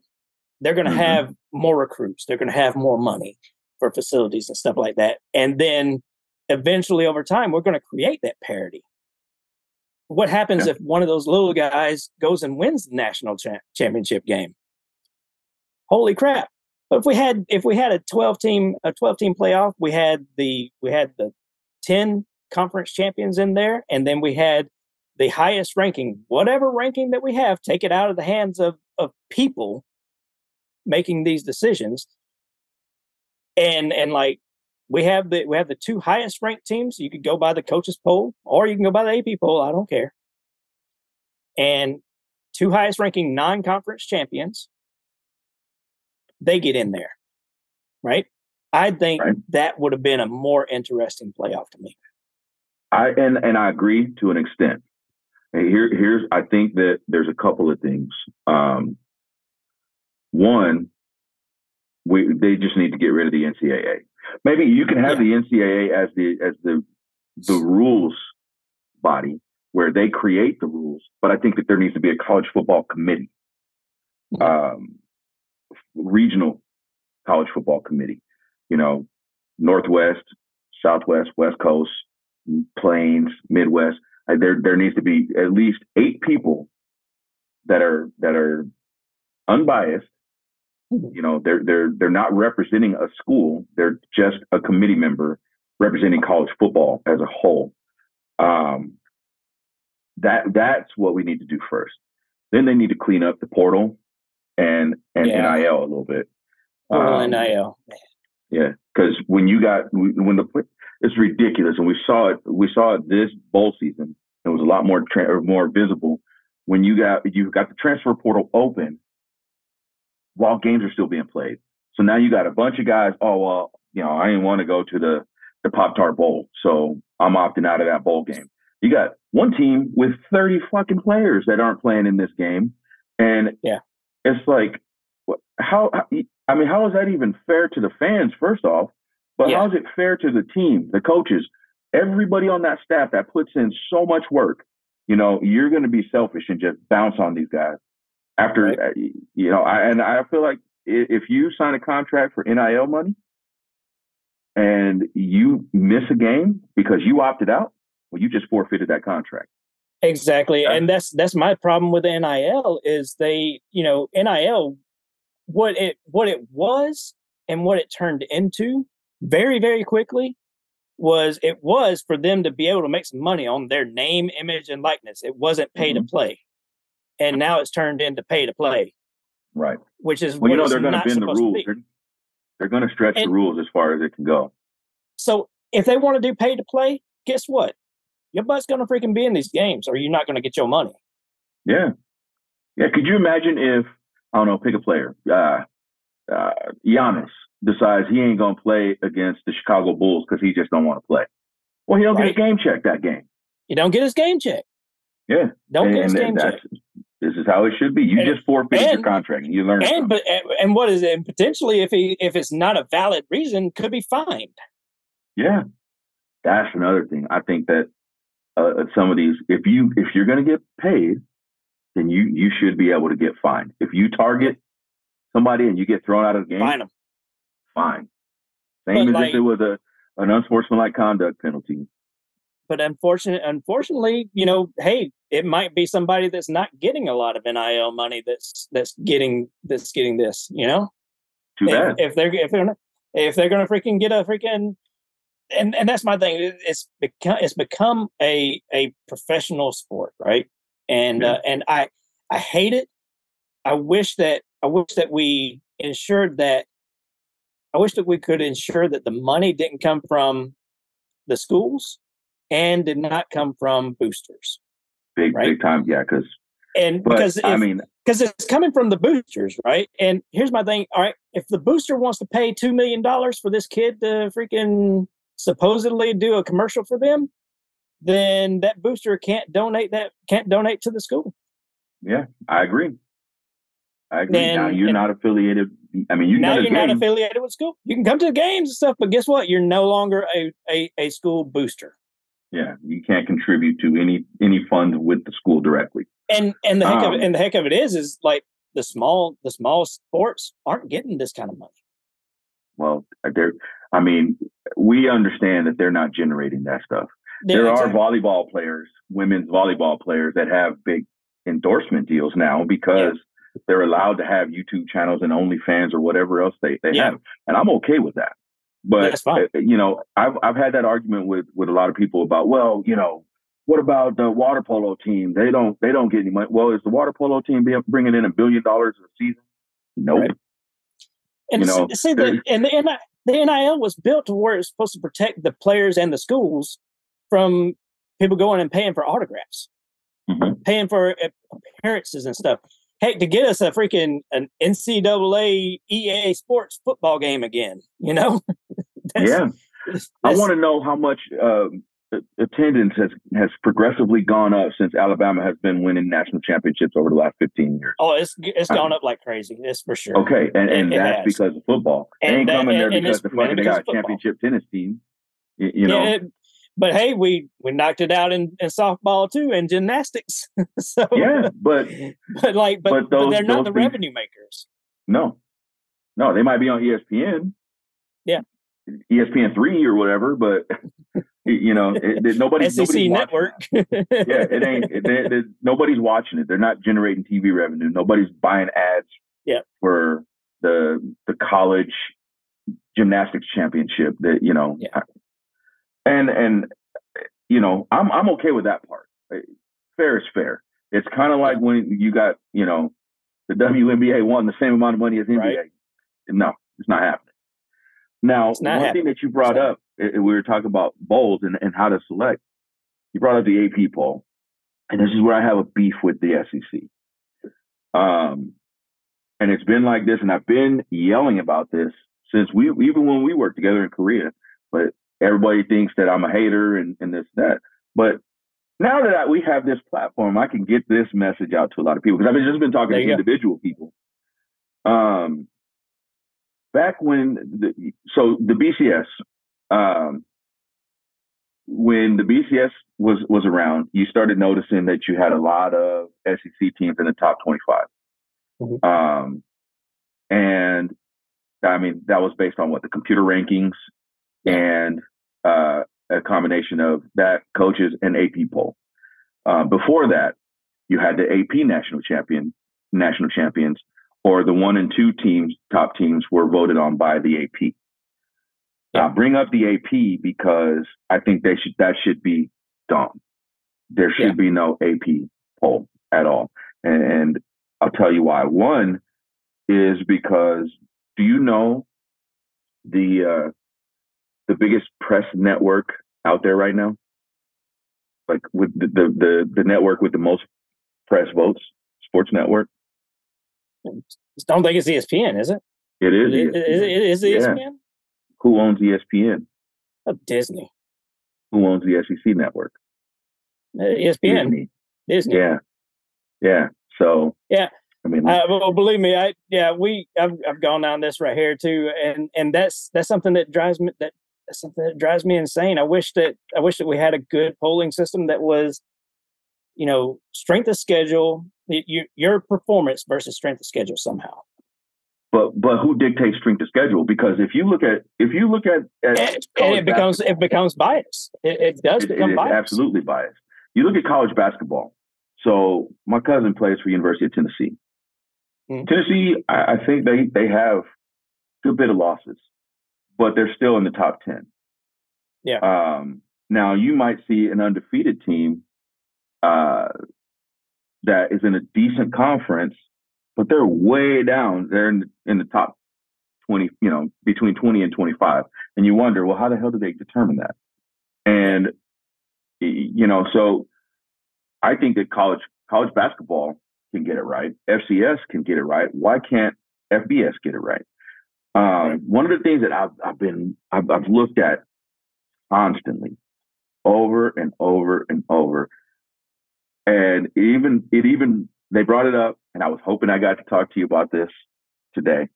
They're going to mm-hmm. have more recruits. They're going to have more money for facilities and stuff like that. And then eventually, over time, we're going to create that parity. What happens yeah. if one of those little guys goes and wins the national cha- championship game? holy crap. But if we had if we had a 12 team a 12 team playoff, we had the we had the 10 conference champions in there and then we had the highest ranking, whatever ranking that we have, take it out of the hands of of people making these decisions. And and like we have the we have the two highest ranked teams. You could go by the coaches poll or you can go by the AP poll. I don't care. And two highest ranking non-conference champions they get in there, right? I think right. that would have been a more interesting playoff to me. I and and I agree to an extent. And here here's I think that there's a couple of things. Um, one, we they just need to get rid of the NCAA. Maybe you can have yeah. the NCAA as the as the the rules body where they create the rules, but I think that there needs to be a college football committee. Mm-hmm. Um, regional college football committee. You know, Northwest, Southwest, West Coast, Plains, Midwest. There there needs to be at least eight people that are that are unbiased. Mm-hmm. You know, they're they're they're not representing a school. They're just a committee member representing college football as a whole. Um, that that's what we need to do first. Then they need to clean up the portal and and Yeah. NIL a little bit. Um, NIL. Yeah, because when you got when the it's ridiculous, and we saw it. We saw it this bowl season. It was a lot more tra- or more visible when you got you got the transfer portal open while games are still being played. So now you got a bunch of guys. Oh well, you know I didn't want to go to the the Pop Tart Bowl, so I'm opting out of that bowl game. You got one team with 30 fucking players that aren't playing in this game, and Yeah. it's like how I mean, how is that even fair to the fans? First off, but Yeah. how is it fair to the team, the coaches, everybody on that staff that puts in so much work? You know, you're going to be selfish and just bounce on these guys after Right. uh, you know. I, and I feel like if you sign a contract for NIL money and you miss a game because you opted out, well, you just forfeited that contract. Exactly. And that's that's my problem with NIL is they, you know, NIL what it what it was and what it turned into very very quickly was it was for them to be able to make some money on their name, image and likeness. It wasn't pay to play. And now it's turned into pay to play, Right. which is Well, you know they're going to bend the rules. They're, they're going to stretch the rules as far as it can go. So if they want to do pay to play, guess what? Your butt's gonna freaking be in these games or you're not gonna get your money. Yeah. Yeah. Could you imagine if, I don't know, pick a player, uh, uh, Giannis decides he ain't going to play against the Chicago Bulls because he just don't want to play. Well, he don't get Right. his game check that game. You don't get his game check. Yeah. Don't and, get his game check. This is how it should be. You And- just forfeited your contract and you learn and but and- and what is it? And potentially, if he if it's not a valid reason, could be fined. Yeah, that's another thing. I think that uh, some of these, if you if you're going to get paid, then you you should be able to get fined. If you target somebody and you get thrown out of the game, Fine them. fine. Same But as like- if it was a an unsportsmanlike conduct penalty. But unfortunately, unfortunately, you know, hey, it might be somebody that's not getting a lot of NIL money that's that's getting that's getting this. You know, Too if, bad. if they're if they're gonna if they're gonna freaking get a freaking and and that's my thing. It's become it's become a a professional sport, right? And Yeah. uh, and I I hate it. I wish that I wish that we ensured that I wish that we could ensure that the money didn't come from the schools and did not come from boosters. Big right. big time. Yeah, because And but because I mean, because it's coming from the boosters, right? And here's my thing. All right, if the booster wants to pay two million dollars for this kid to freaking supposedly do a commercial for them, then that booster can't donate that can't donate to the school. yeah, I agree. I agree. now you're and- not affiliated. I mean, you now you're not affiliated with school. You can come to the games and stuff, but guess what? You're no longer a a, a school booster. Yeah, you can't contribute to any any fund with the school directly. And and the heck of Um, it, and the heck of it is is like the small the small sports aren't getting this kind of money. Well, they're. I mean, we understand that they're not generating that stuff. there Yeah, are volleyball players, women's volleyball players that have big endorsement deals now because they're allowed to have YouTube channels and OnlyFans or whatever else they, they Yeah. have. And I'm okay with that. But uh, you know, I've I've had that argument with with a lot of people about, well, you know, what about the water polo team? They don't they don't get any money. Well, is the water polo team bringing in a billion dollars a season? No. Right. And you see- know, see, the and the, NI the NIL was built to where it's supposed to protect the players and the schools from people going and paying for autographs, Mhm. paying for uh, appearances and stuff. Heck, to get us a freaking an NCAA EA sports football game again, you know? (laughs) That's- Yeah. I want to know how much um, attendance has has progressively gone up since Alabama has been winning national championships over the last 15 years. Oh, it's it's gone up like crazy. That's for sure. Okay, and, and It- it that's has. because of football. They And ain't that- coming there and- and because the fucking they got a championship tennis team. You, you know, Yeah, it- but hey, we we knocked it out in, in softball too and gymnastics. (laughs) so yeah, but (laughs) but like but, But but, they're not the things- revenue makers. no, no, they might be on ESPN. Yeah. ESPN three or whatever, but you know, it, it, nobody, (laughs) SEC nobody's network. yeah, it ain't. It, they- nobody's watching it. They're not generating TV revenue. Nobody's buying ads. Yeah. For the the college gymnastics championship. That you know. Yeah. And and you know, I'm I'm okay with that part. Uh, Fair is fair. It's kind of like when you got you know the WNBA won the same amount of money as NBA. Right. No, it's not happening. Now, not one happening. thing that you brought up, we were talking about bowls and, and how to select. You brought up the AP poll, and this is where I have a beef with the SEC. Um, and it's been like this, and I've been yelling about this since we even when we worked together in Korea. But everybody thinks that I'm a hater and, and this that. But now that I, we have this platform, I can get this message out to a lot of people because I've just been talking to individual go. people. Um, back when the so the BCS, um, when the BCS was was around, you started noticing that you had a lot of SEC teams in the top 25. Mm-hmm. Um, and I mean that was based on what the computer rankings and uh, a combination of that coaches and AP poll. Uh, before that, you had the AP national champion, national champions, or the one and two teams, top teams, were voted on by the AP. Yeah. I bring up the AP because I think they should that should be done. There should yeah. be no AP poll at all, and, and I'll tell you why. One is because do you know the uh, the biggest press network out there right now? Like with the the the, the network with the most press votes, Sports Network. I don't think it's ESPN, is it? It is. It, it, it is ESPN. Yeah. Who owns ESPN? Oh, Disney. Who owns the SEC network? Uh, ESPN. Disney. Disney. Yeah. Yeah. So. Yeah. I mean, uh, well, believe me, I yeah, we I've I've gone down this right here too, and and that's that's something that drives me that something that drives me insane. I wish that I wish that we had a good polling system that was, you know, strength of schedule, your your performance versus strength of schedule somehow. But but who dictates strength of schedule? Because if you look at if you look at, at and, and it becomes it becomes biased. It, it does it, become it biased. Absolutely biased. You look at college basketball. So my cousin plays for University of Tennessee. Mm-hmm. Tennessee, I, I think they they have a good bit of losses, but they're still in the top ten. Yeah. Um, now you might see an undefeated team uh, that is in a decent conference but they're way down. They're in, in the top 20, you know, between 20 and 25. And you wonder, well, how the hell do they determine that? And, you know, so I think that college, college basketball can get it right. FCS can get it right. Why can't FBS get it right? Um, one of the things that I've, I've been, I've, I've looked at constantly over and over and over. And even, it even, they brought it up and I was hoping I got to talk to you about this today.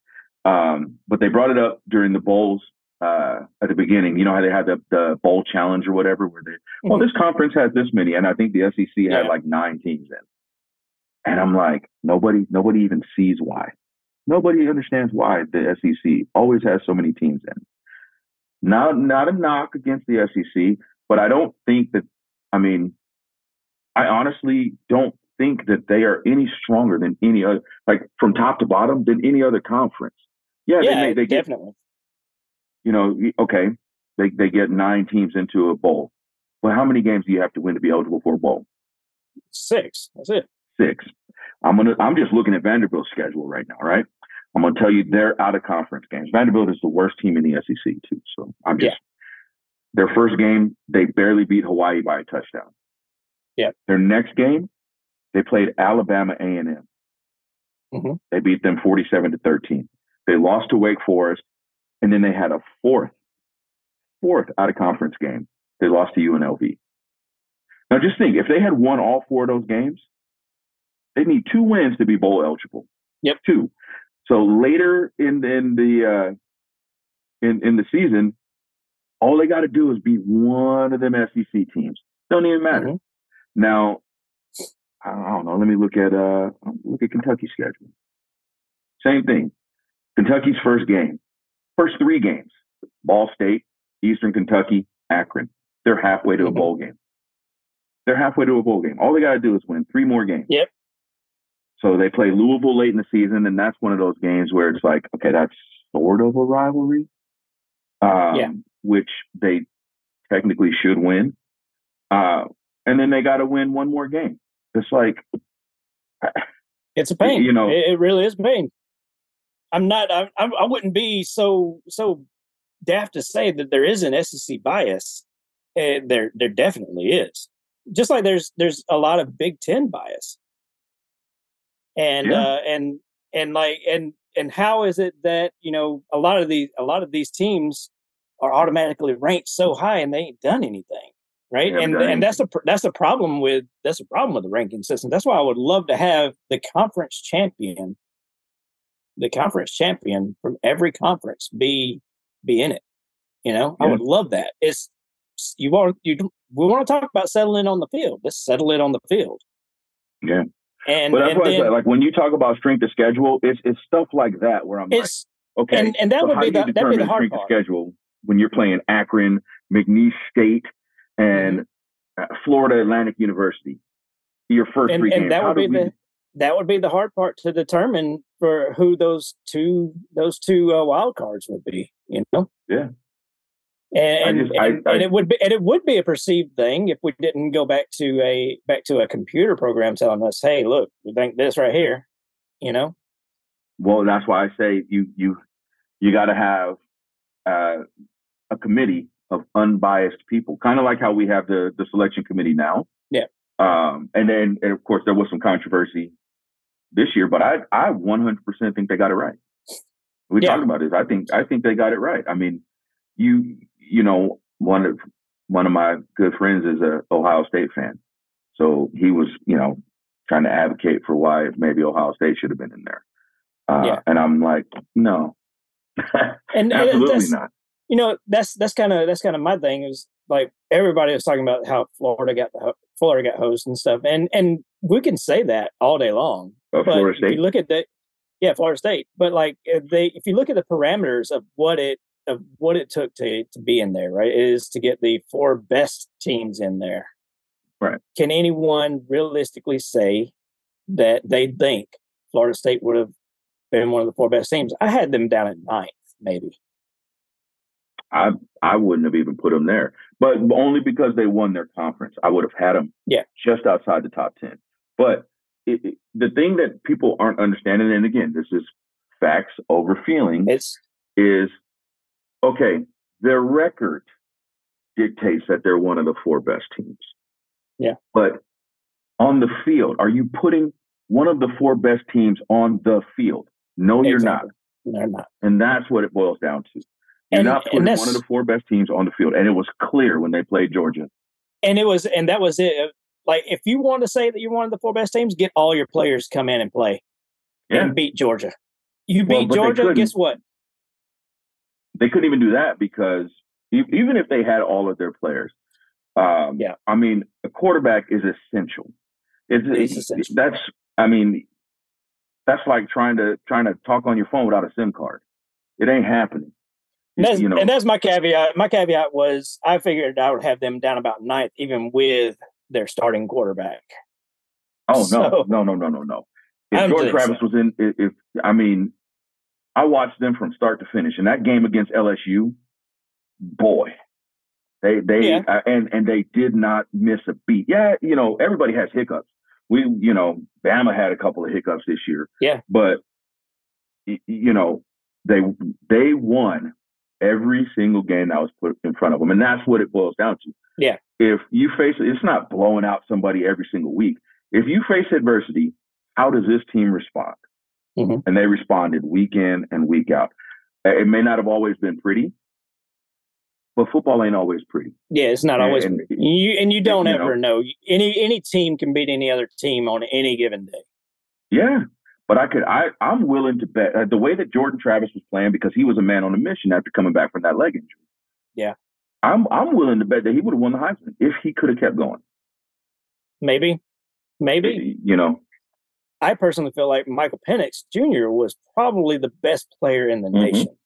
Um, but they brought it up during the bowls uh, at the beginning. You know how they had the, the bowl challenge or whatever, where they, well, mm-hmm. this conference has this many, and I think the SEC yeah. had like nine teams in. And I'm like, nobody, nobody even sees why. Nobody understands why the SEC always has so many teams in. Not, not a knock against the SEC, but I don't think that. I mean, I honestly don't think that they are any stronger than any other, like from top to bottom, than any other conference. Yeah, yeah they, they definitely. Get, you know, okay, they they get nine teams into a bowl. Well, how many games do you have to win to be eligible for a bowl? Six. That's it. Six. I'm gonna. I'm just looking at Vanderbilt's schedule right now. Right. I'm gonna tell you they're out of conference games. Vanderbilt is the worst team in the SEC too. So I'm just. Yeah. Their first game, they barely beat Hawaii by a touchdown. Yeah. Their next game, they played Alabama A&M. Mm-hmm. They beat them 47 to 13. They lost to Wake Forest, and then they had a fourth, fourth out of conference game. They lost to UNLV. Now, just think if they had won all four of those games, they need two wins to be bowl eligible. Yep, two. So later in in the uh, in in the season, all they got to do is beat one of them SEC teams. Don't even matter. Mm-hmm. Now, I don't know. Let me look at uh look at Kentucky's schedule. Same thing. Kentucky's first game, first three games: Ball State, Eastern Kentucky, Akron. They're halfway to a mm-hmm. bowl game. They're halfway to a bowl game. All they got to do is win three more games. Yep. So they play Louisville late in the season, and that's one of those games where it's like, okay, that's sort of a rivalry. Um, yeah. Which they technically should win. Uh, and then they got to win one more game. It's like (sighs) It's a pain. You know, it, it really is a pain. I'm not. I, I wouldn't be so so daft to say that there is an SEC bias. Uh, there there definitely is. Just like there's there's a lot of Big Ten bias. And yeah. uh, and and like and and how is it that you know a lot of these a lot of these teams are automatically ranked so high and they ain't done anything right? And and that's a that's a problem with that's a problem with the ranking system. That's why i would love to have the conference champion the conference champion from every conference be be in it you know? Yeah. i would love that. It's you want you we want to talk about settling on the field. Let's settle it on the field. Yeah and, but that's and then, like when you talk about strength of schedule, it's it's stuff like that where I'm like, okay, and, and that so would be the that be the hard part. schedule when you're playing Akron, McNeese State, and mm-hmm. Uh, Florida Atlantic University. Your first and, three and games. that would be we, the that would be the hard part to determine for who those two those two uh, wild cards would be. You know. Yeah. And, just, and, I, I, and, it would be and it would be a perceived thing if we didn't go back to a back to a computer program telling us, "Hey, look, we think this right here," you know. Well, that's why I say you you you got to have uh, a committee of unbiased people, kind of like how we have the the selection committee now. Yeah. Um, and then, and of course, there was some controversy this year, but I I 100% think they got it right. We yeah. talked about this. I think I think they got it right. I mean, you you know, one of one of my good friends is a Ohio State fan, so he was, you know, trying to advocate for why maybe Ohio State should have been in there. Uh, yeah. And I'm like, no, and (laughs) absolutely not. You know, that's that's kind of that's kind of my thing is like everybody was talking about how Florida got the Florida got host and stuff, and and we can say that all day long. But Florida State. If you look at the yeah, Florida State, but like if they if you look at the parameters of what it of what it took to to be in there, right? Is to get the four best teams in there. Right. Can anyone realistically say that they think Florida State would have been one of the four best teams? I had them down at ninth, maybe. I I wouldn't have even put them there, but only because they won their conference. I would have had them yeah. just outside the top ten. But it, it, the thing that people aren't understanding, and again, this is facts over feelings, it's, is okay, their record dictates that they're one of the four best teams. Yeah. But on the field, are you putting one of the four best teams on the field? No, you're not. They're not. And that's what it boils down to. You're and, not putting one of the four best teams on the field. And it was clear when they played Georgia. And it was, and that was it. Like, if you want to say that you're one of the four best teams, get all your players come in and play yeah. and beat Georgia. You beat well, Georgia, guess what? They couldn't even do that because even if they had all of their players, um, yeah, I mean, a quarterback is essential. It's, it's essential. That's, I mean, that's like trying to trying to talk on your phone without a SIM card. It ain't happening. And that's, you know, and that's my caveat. My caveat was I figured I would have them down about ninth, even with their starting quarterback. Oh no, so, no, no, no, no, no! If Jordan Travis so. was in, if, if I mean, I watched them from start to finish. And that game against LSU, boy, they they yeah. uh, and and they did not miss a beat. Yeah, you know everybody has hiccups. We you know Bama had a couple of hiccups this year. Yeah, but you know they they won every single game that was put in front of them, and that's what it boils down to. Yeah, if you face it's not blowing out somebody every single week. If you face adversity, how does this team respond? Mm-hmm. And they responded week in and week out. It may not have always been pretty, but football ain't always pretty. Yeah, it's not always and. You and you don't you ever know. know. Any any team can beat any other team on any given day. Yeah, but I could I I'm willing to bet uh, the way that Jordan Travis was playing because he was a man on a mission after coming back from that leg injury. Yeah, I'm I'm willing to bet that he would have won the Heisman if he could have kept going. Maybe, maybe you know I personally feel like Michael Penix Jr. was probably the best player in the mm-hmm. nation.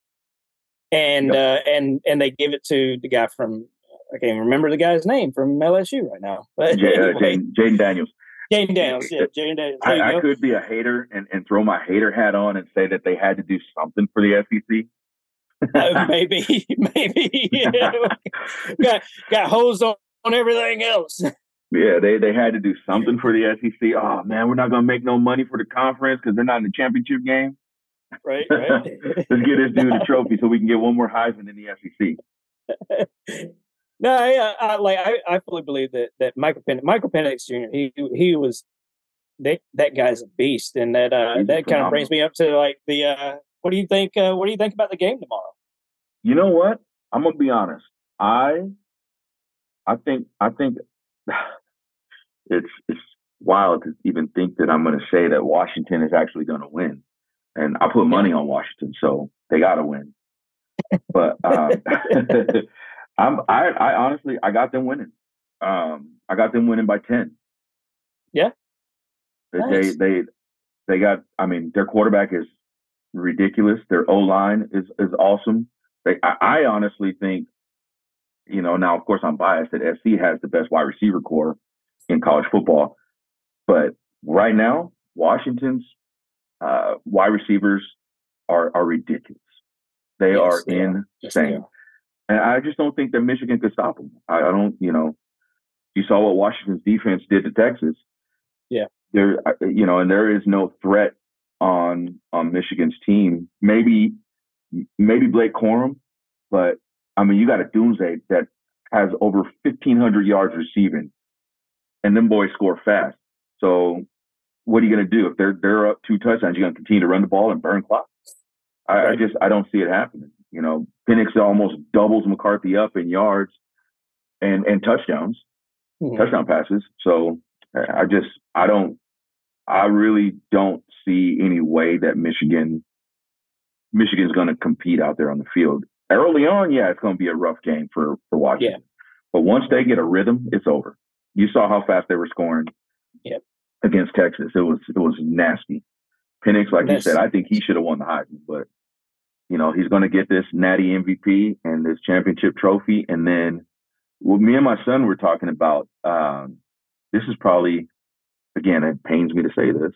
And yep. uh, and and they give it to the guy from I can't remember the guy's name from LSU right now. But (laughs) J- uh, anyway. Jayden Daniels. Jayden Daniels, yeah, Jayden Daniels. I, I could be a hater and, and throw my hater hat on and say that they had to do something for the SEC. uh, (laughs) maybe, (laughs) maybe. got got hosed on, on everything else. Yeah, they they had to do something for the SEC. Oh man, we're not gonna make no money for the conference because they're not in the championship game. Right, (laughs) right. Let's get this dude a (laughs) trophy so we can get one more Heisman in the SEC. no, I, I like I, I fully believe that that Michael Penix, Michael Penix Jr. He he was that that guy's a beast, and that uh that kind of brings me up to like the uh what do you think uh what do you think about the game tomorrow? You know what? I'm gonna be honest. I I think I think it's it's wild to even think that I'm going to say that Washington is actually going to win, and I put money on Washington, so they got to win. But um, (laughs) I'm I, I honestly I got them winning. Um, I got them winning by ten. Yeah, they nice. they they got. I mean, their quarterback is ridiculous. Their O line is is awesome. They, I, I honestly think you know, now of course I'm biased that SC has the best wide receiver corps in college football, but right now Washington's uh, wide receivers are are ridiculous. They yes, are they insane, yes, and I just don't think that Michigan could stop them. I, I don't, you know, you saw what Washington's defense did to Texas. Yeah, there, you know, and there is no threat on on Michigan's team. Maybe maybe Blake Corum, but I mean, you got Odunze that has over 1,500 yards receiving, and them boys score fast. So, what are you going to do if they're they're up two touchdowns? You're going to continue to run the ball and burn clock. I, I just I don't see it happening. You know, Penix almost doubles McCarthy up in yards and and touchdowns, mm-hmm. touchdown passes. So I just I don't I really don't see any way that Michigan Michigan's going to compete out there on the field early on, yeah, it's going to be a rough game for for Washington. Yeah. But once they get a rhythm, it's over. You saw how fast they were scoring yep. against Texas. It was it was nasty. Penix, like you said, I think he should have won the Heisman, but you know he's going to get this Natty MVP and this championship trophy, and then what me and my son were talking about. Um, this is probably, again, it pains me to say this,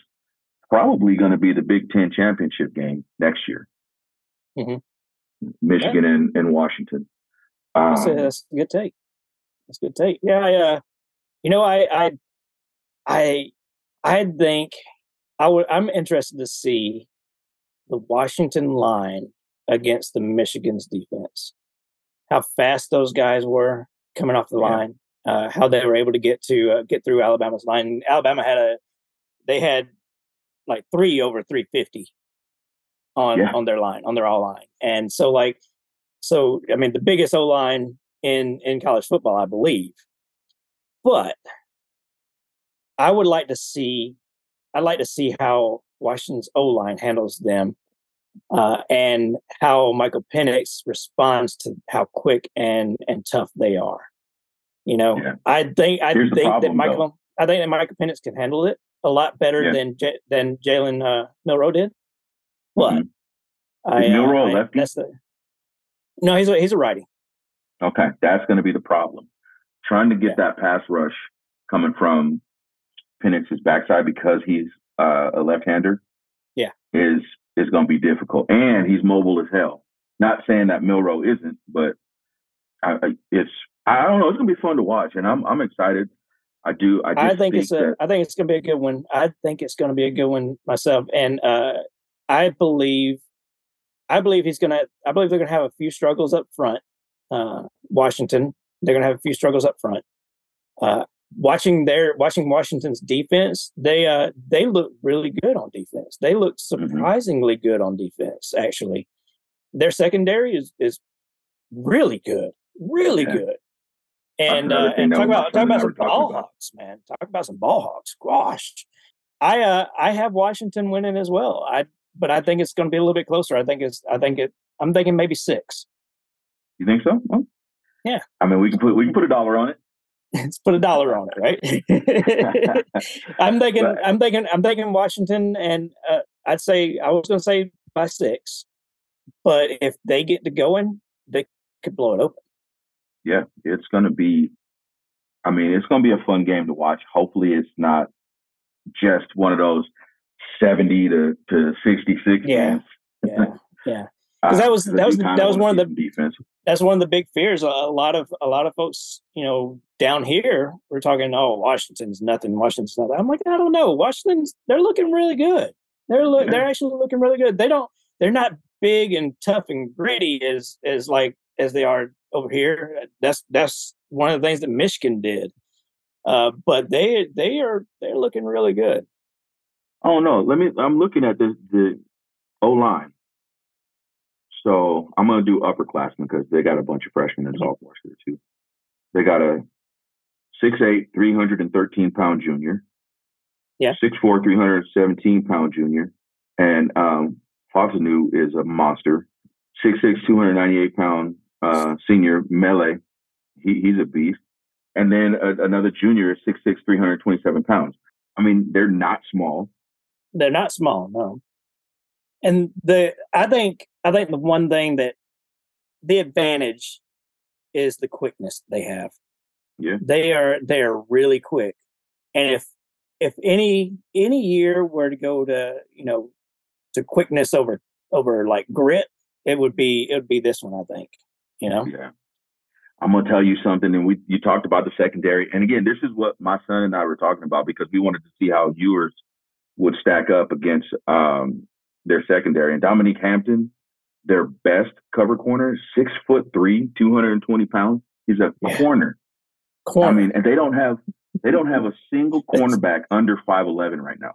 probably going to be the Big Ten championship game next year. Mm-hmm. Michigan yeah. and, and Washington. Um, that's, a, that's, a, good take. That's a good take. Yeah, I, uh, you know, I, I, I, I think I would. I'm interested to see the Washington line against the Michigan's defense. How fast those guys were coming off the yeah. line. Uh, how they were able to get to uh, get through Alabama's line. Alabama had a, they had like three over 350 on yeah. on their line, on their all line. And so like so I mean the biggest O line in in college football, I believe. But I would like to see I'd like to see how Washington's O line handles them uh, and how Michael Penix responds to how quick and and tough they are. You know, yeah. I think I Here's think problem, that Michael though. I think that Michael Penix can handle it a lot better yeah. than J- than Jalen uh, Milroe did. What? Mm-hmm. I, Milroe uh, lefty? That's the, no, he's a, he's a righty. Okay, that's going to be the problem. Trying to get that pass rush coming from Penix's backside because he's uh, a left-hander. Yeah, is is going to be difficult, and he's mobile as hell. Not saying that Milroe isn't, but I, it's I don't know. It's going to be fun to watch, and I'm I'm excited. I do. I, I think, think, it's a. I think it's going to be a good one. I think it's going to be a good one myself, and uh, I believe, I believe he's gonna. I believe they're gonna have a few struggles up front. Uh, Washington, they're gonna have a few struggles up front. Uh, watching their watching Washington's defense, they uh they look really good on defense. They look mm-hmm. surprisingly mm-hmm. good on defense. Actually, their secondary is is really good, really yeah. good. And uh, and talk about talk about some ball about. hawks, man. Talk about some ball hawks. Gosh, I uh I have Washington winning as well. I but I think it's going to be a little bit closer. I think it's. I think it. I'm thinking maybe six. You think so? Well, yeah. I mean, we can put we can put a dollar on it. Let's put a dollar on it, right? (laughs) I'm (laughs) thinking. But, I'm thinking. I'm thinking Washington, and uh, I'd say I was going to say by six, but if they get to going, they could blow it open. Yeah, it's going to be. I mean, it's going to be a fun game to watch. Hopefully, it's not just one of those 70 to, to 66 yeah yeah yeah because that was Uh, that was that was one of the defense. that's one of the big fears. A, a lot of a lot of folks, you know, down here, we're talking, oh, Washington's nothing. Washington's nothing. I'm like, I don't know. Washington's they're looking really good. They're look Yeah. they're actually looking really good. They don't they're not big and tough and gritty as as like as they are over here. That's that's one of the things that Michigan did. Uh, but they they are they're looking really good. Oh no, let me. I'm looking at the the O line. So I'm gonna do upperclassmen because they got a bunch of freshmen and Mhm. sophomores here too. They got a 6'8", 313 pound junior. Yeah. 6'4", 317 pound junior, and um, Fautanu is a monster. 6'6", 298 pound uh, senior Mele. He, he's a beast. And then a, another junior is 6'6", 327 pounds. I mean, they're not small. They're not small, no. And the I think I think the one thing that the advantage is the quickness they have. Yeah. They are they are really quick. And if if any any year were to go to, you know, to quickness over over like grit, it would be it would be this one, I think. You know? Yeah. I'm gonna tell you something, and we you talked about the secondary, and again, this is what my son and I were talking about because we wanted to see how yours would stack up against um, their secondary. And Dominique Hampton, their best cover corner, six foot three, 220 pounds. He's a Yeah. corner. Corner. I mean, and they don't have they don't have a single cornerback under 5'11 right now.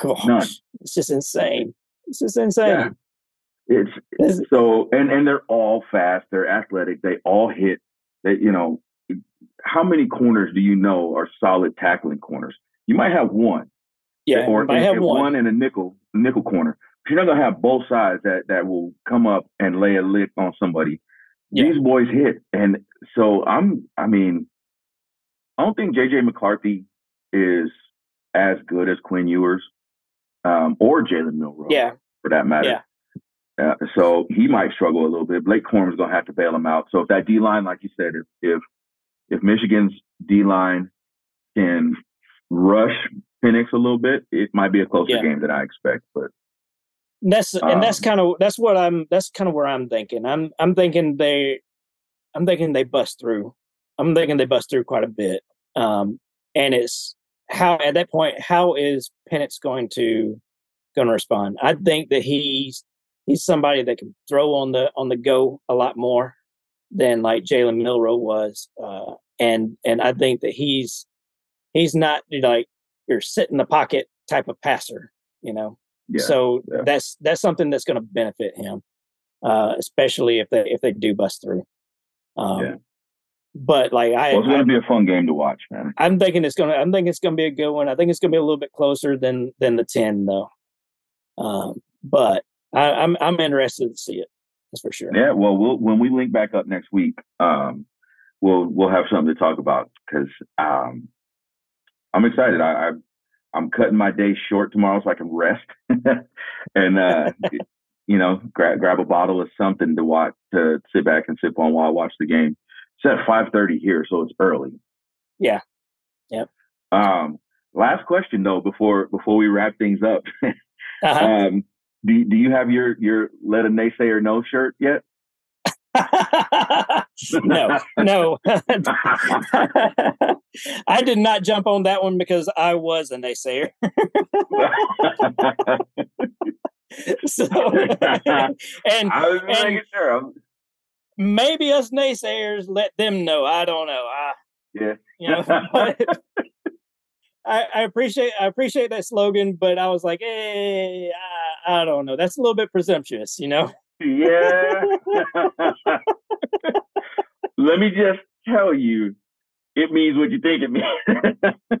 Gosh, none. It's just insane. It's just insane. Yeah. It's It's- so and and they're all fast they're athletic they all hit they you know how many corners do you know are solid tackling corners you might have one yeah, or I and- have and one. in a nickel nickel corner you're not going to have both sides that that will come up and lay a lick on somebody Yeah. these boys hit and so i'm i mean i don't think jj mccarthy is as good as quinn ewers um, or jalen Milroe Yeah, for that matter Yeah. uh, so he might struggle a little bit. Blake Corum's going to have to bail him out. So if that D line, like you said, if if, if Michigan's D line can rush Penix a little bit, it might be a closer Yeah. game than I expect. But that's and that's Um, kind of that's what I'm that's kind of where I'm thinking. I'm I'm thinking they I'm thinking they bust through. I'm thinking they bust through quite a bit. Um and it's how at that point how is Penix going to going to respond? I think that he's he's somebody that can throw on the on the go a lot more than like Jalen Milroe was. Uh and and I think that he's he's not like your sit in the pocket type of passer, you know. Yeah, so yeah. that's that's something that's going to benefit him, uh, especially if they if they do bust through. Um, Yeah. But like I, well, it's going to be a fun game to watch, man. I'm thinking it's gonna I'm thinking it's gonna be a good one. I think it's gonna be a little bit closer than than the ten though. Um, but I, I'm I'm interested to see it. That's for sure. Yeah, well, we'll when we link back up next week, um, we'll we'll have something to talk about because um, I'm excited. I, I I'm cutting my day short tomorrow so I can rest (laughs) and uh, you know grab grab a bottle of something to watch to sit back and sip on while I watch the game. It's at 5:30 here, so it's early. Yeah. Yep. Um, last question though before before we wrap things up. (laughs) Uh-huh. um, do do you have your your let a naysayer know shirt yet? (laughs) no, no. (laughs) I did not jump on that one because I was a naysayer. (laughs) so, and I was and- sure. Maybe us naysayers let them know. I don't know. I, yeah. you know, I, I appreciate I appreciate that slogan, but I was like, hey, I, I don't know. That's a little bit presumptuous, you know. Yeah. (laughs) Let me just tell you, it means what you think it means.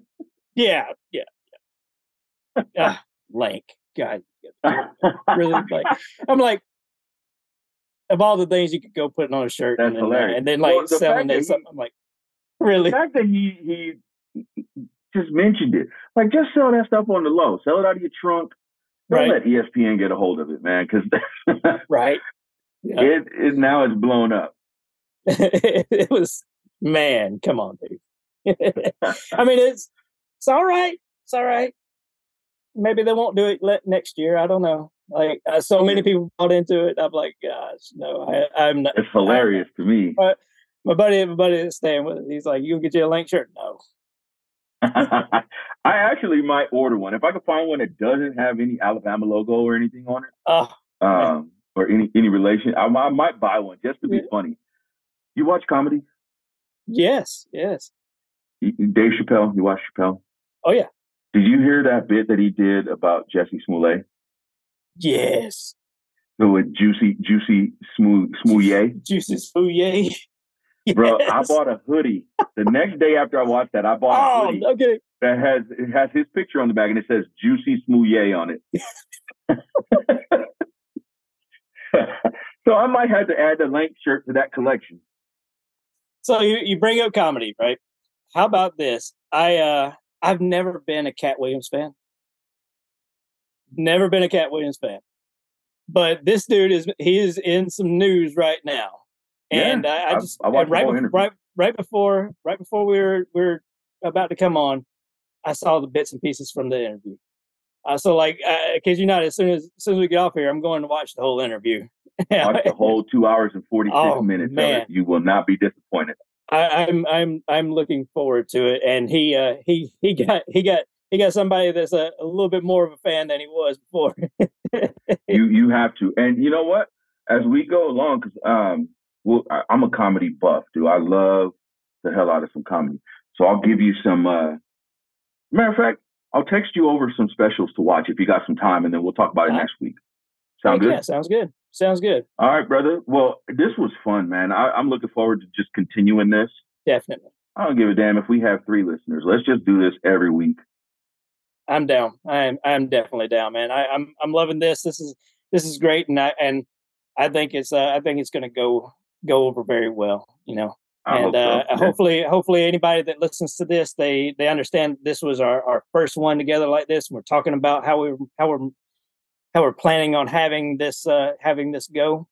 (laughs) Yeah, yeah, yeah. Ah, Lank, God, really like. I'm like, of all the things you could go put on a shirt, That's and, then, hilarious. and then like Well, the selling that it, something. I'm like, really? the fact that he he just mentioned it, like just sell that stuff on the low, sell it out of your trunk. Don't Right. let ESPN get a hold of it, man, because (laughs) Right? Yeah. it is now it's blown up. (laughs) it was man, come on, dude. (laughs) I mean, it's it's all right. It's all right. Maybe they won't do it le- next year. I don't know. Like uh, so many people bought into it. I'm like, gosh, no, I, am not. It's hilarious to me. But my buddy, my buddy is staying with it. He's like, you can get you a link shirt. No. (laughs) I actually might order one if I could find one that doesn't have any Alabama logo or anything on it. Oh, (laughs) um, or any any relation. I, I might buy one just to be yeah. funny. You watch comedy? Yes, yes. Dave Chappelle. You watch Chappelle? Oh yeah. Did you hear that bit that he did about Jussie Smollett? Yes. So with Juicy Juicy Smooth Smouye? Juicy Smouye. (laughs) Yes. Bro, I bought a hoodie. The next day after I watched that, I bought oh, a hoodie okay. that has it has his picture on the back and it says Juicy Smouye on it. (laughs) so I might have to add the Lank shirt to that collection. So you, you bring up comedy, right? How about this? I uh I've never been a Katt Williams fan. Never been a Katt Williams fan. But this dude is he is in some news right now. And yeah, I, I, just I, I right, right right before right before we were we are about to come on, I saw the bits and pieces from the interview. Uh, so like, uh, you know, as soon as, as soon as we get off here, I'm going to watch the whole interview. (laughs) watch the whole two hours and 46 oh, minutes. Man. You will not be disappointed. I, am I'm, I'm I'm looking forward to it. And he uh he he got he got he got somebody that's a, a little bit more of a fan than he was before. (laughs) you you have to, and you know what? As we go along, because um, well, I, I'm a comedy buff, dude. I love the hell out of some comedy. So I'll give you some. uh Matter of fact, I'll text you over some specials to watch if you got some time, and then we'll talk about it next week. Sound good? Yeah, sounds good. Sounds good. All right, brother. Well, this was fun, man. I, am looking forward to just continuing this. Definitely. I don't give a damn if we have three listeners. Let's just do this every week. I'm down. I'm I'm definitely down, man. I, am I'm, I'm loving this. This is this is great, and I and I think it's uh, I think it's going to go go over very well. You know, I and so. uh, (laughs) hopefully hopefully anybody that listens to this they they understand this was our, our first one together like this and we're talking about how we how we're how we're planning on having this uh having this go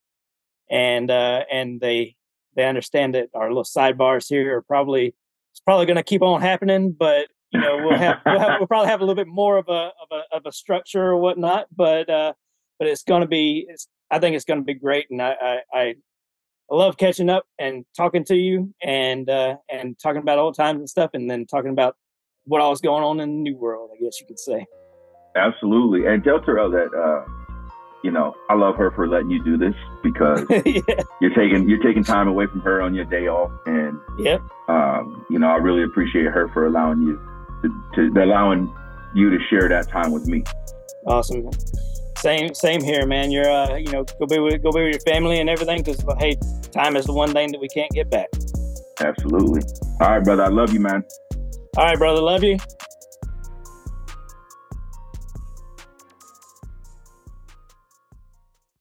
and uh and they they understand that our little sidebars here are probably it's probably going to keep on happening but you know we'll have, we'll have we'll probably have a little bit more of a of a of a structure or whatnot but uh but it's going to be it's i think it's going to be great and I, I i I love catching up and talking to you and uh, and talking about old times and stuff, and then talking about what all was going on in the new world. I guess you could say. Absolutely, and tell Terrell that uh, you know I love her for letting you do this because (laughs) yeah. you're taking you're taking time away from her on your day off, and yep. Um, you know I really appreciate her for allowing you to, to allowing you to share that time with me. Awesome. Same, same here, man. You're, uh, you know, go be with, go be with your family and everything. Because hey, time is the one thing that we can't get back. Absolutely. All right, brother. I love you, man. All right, brother. Love you.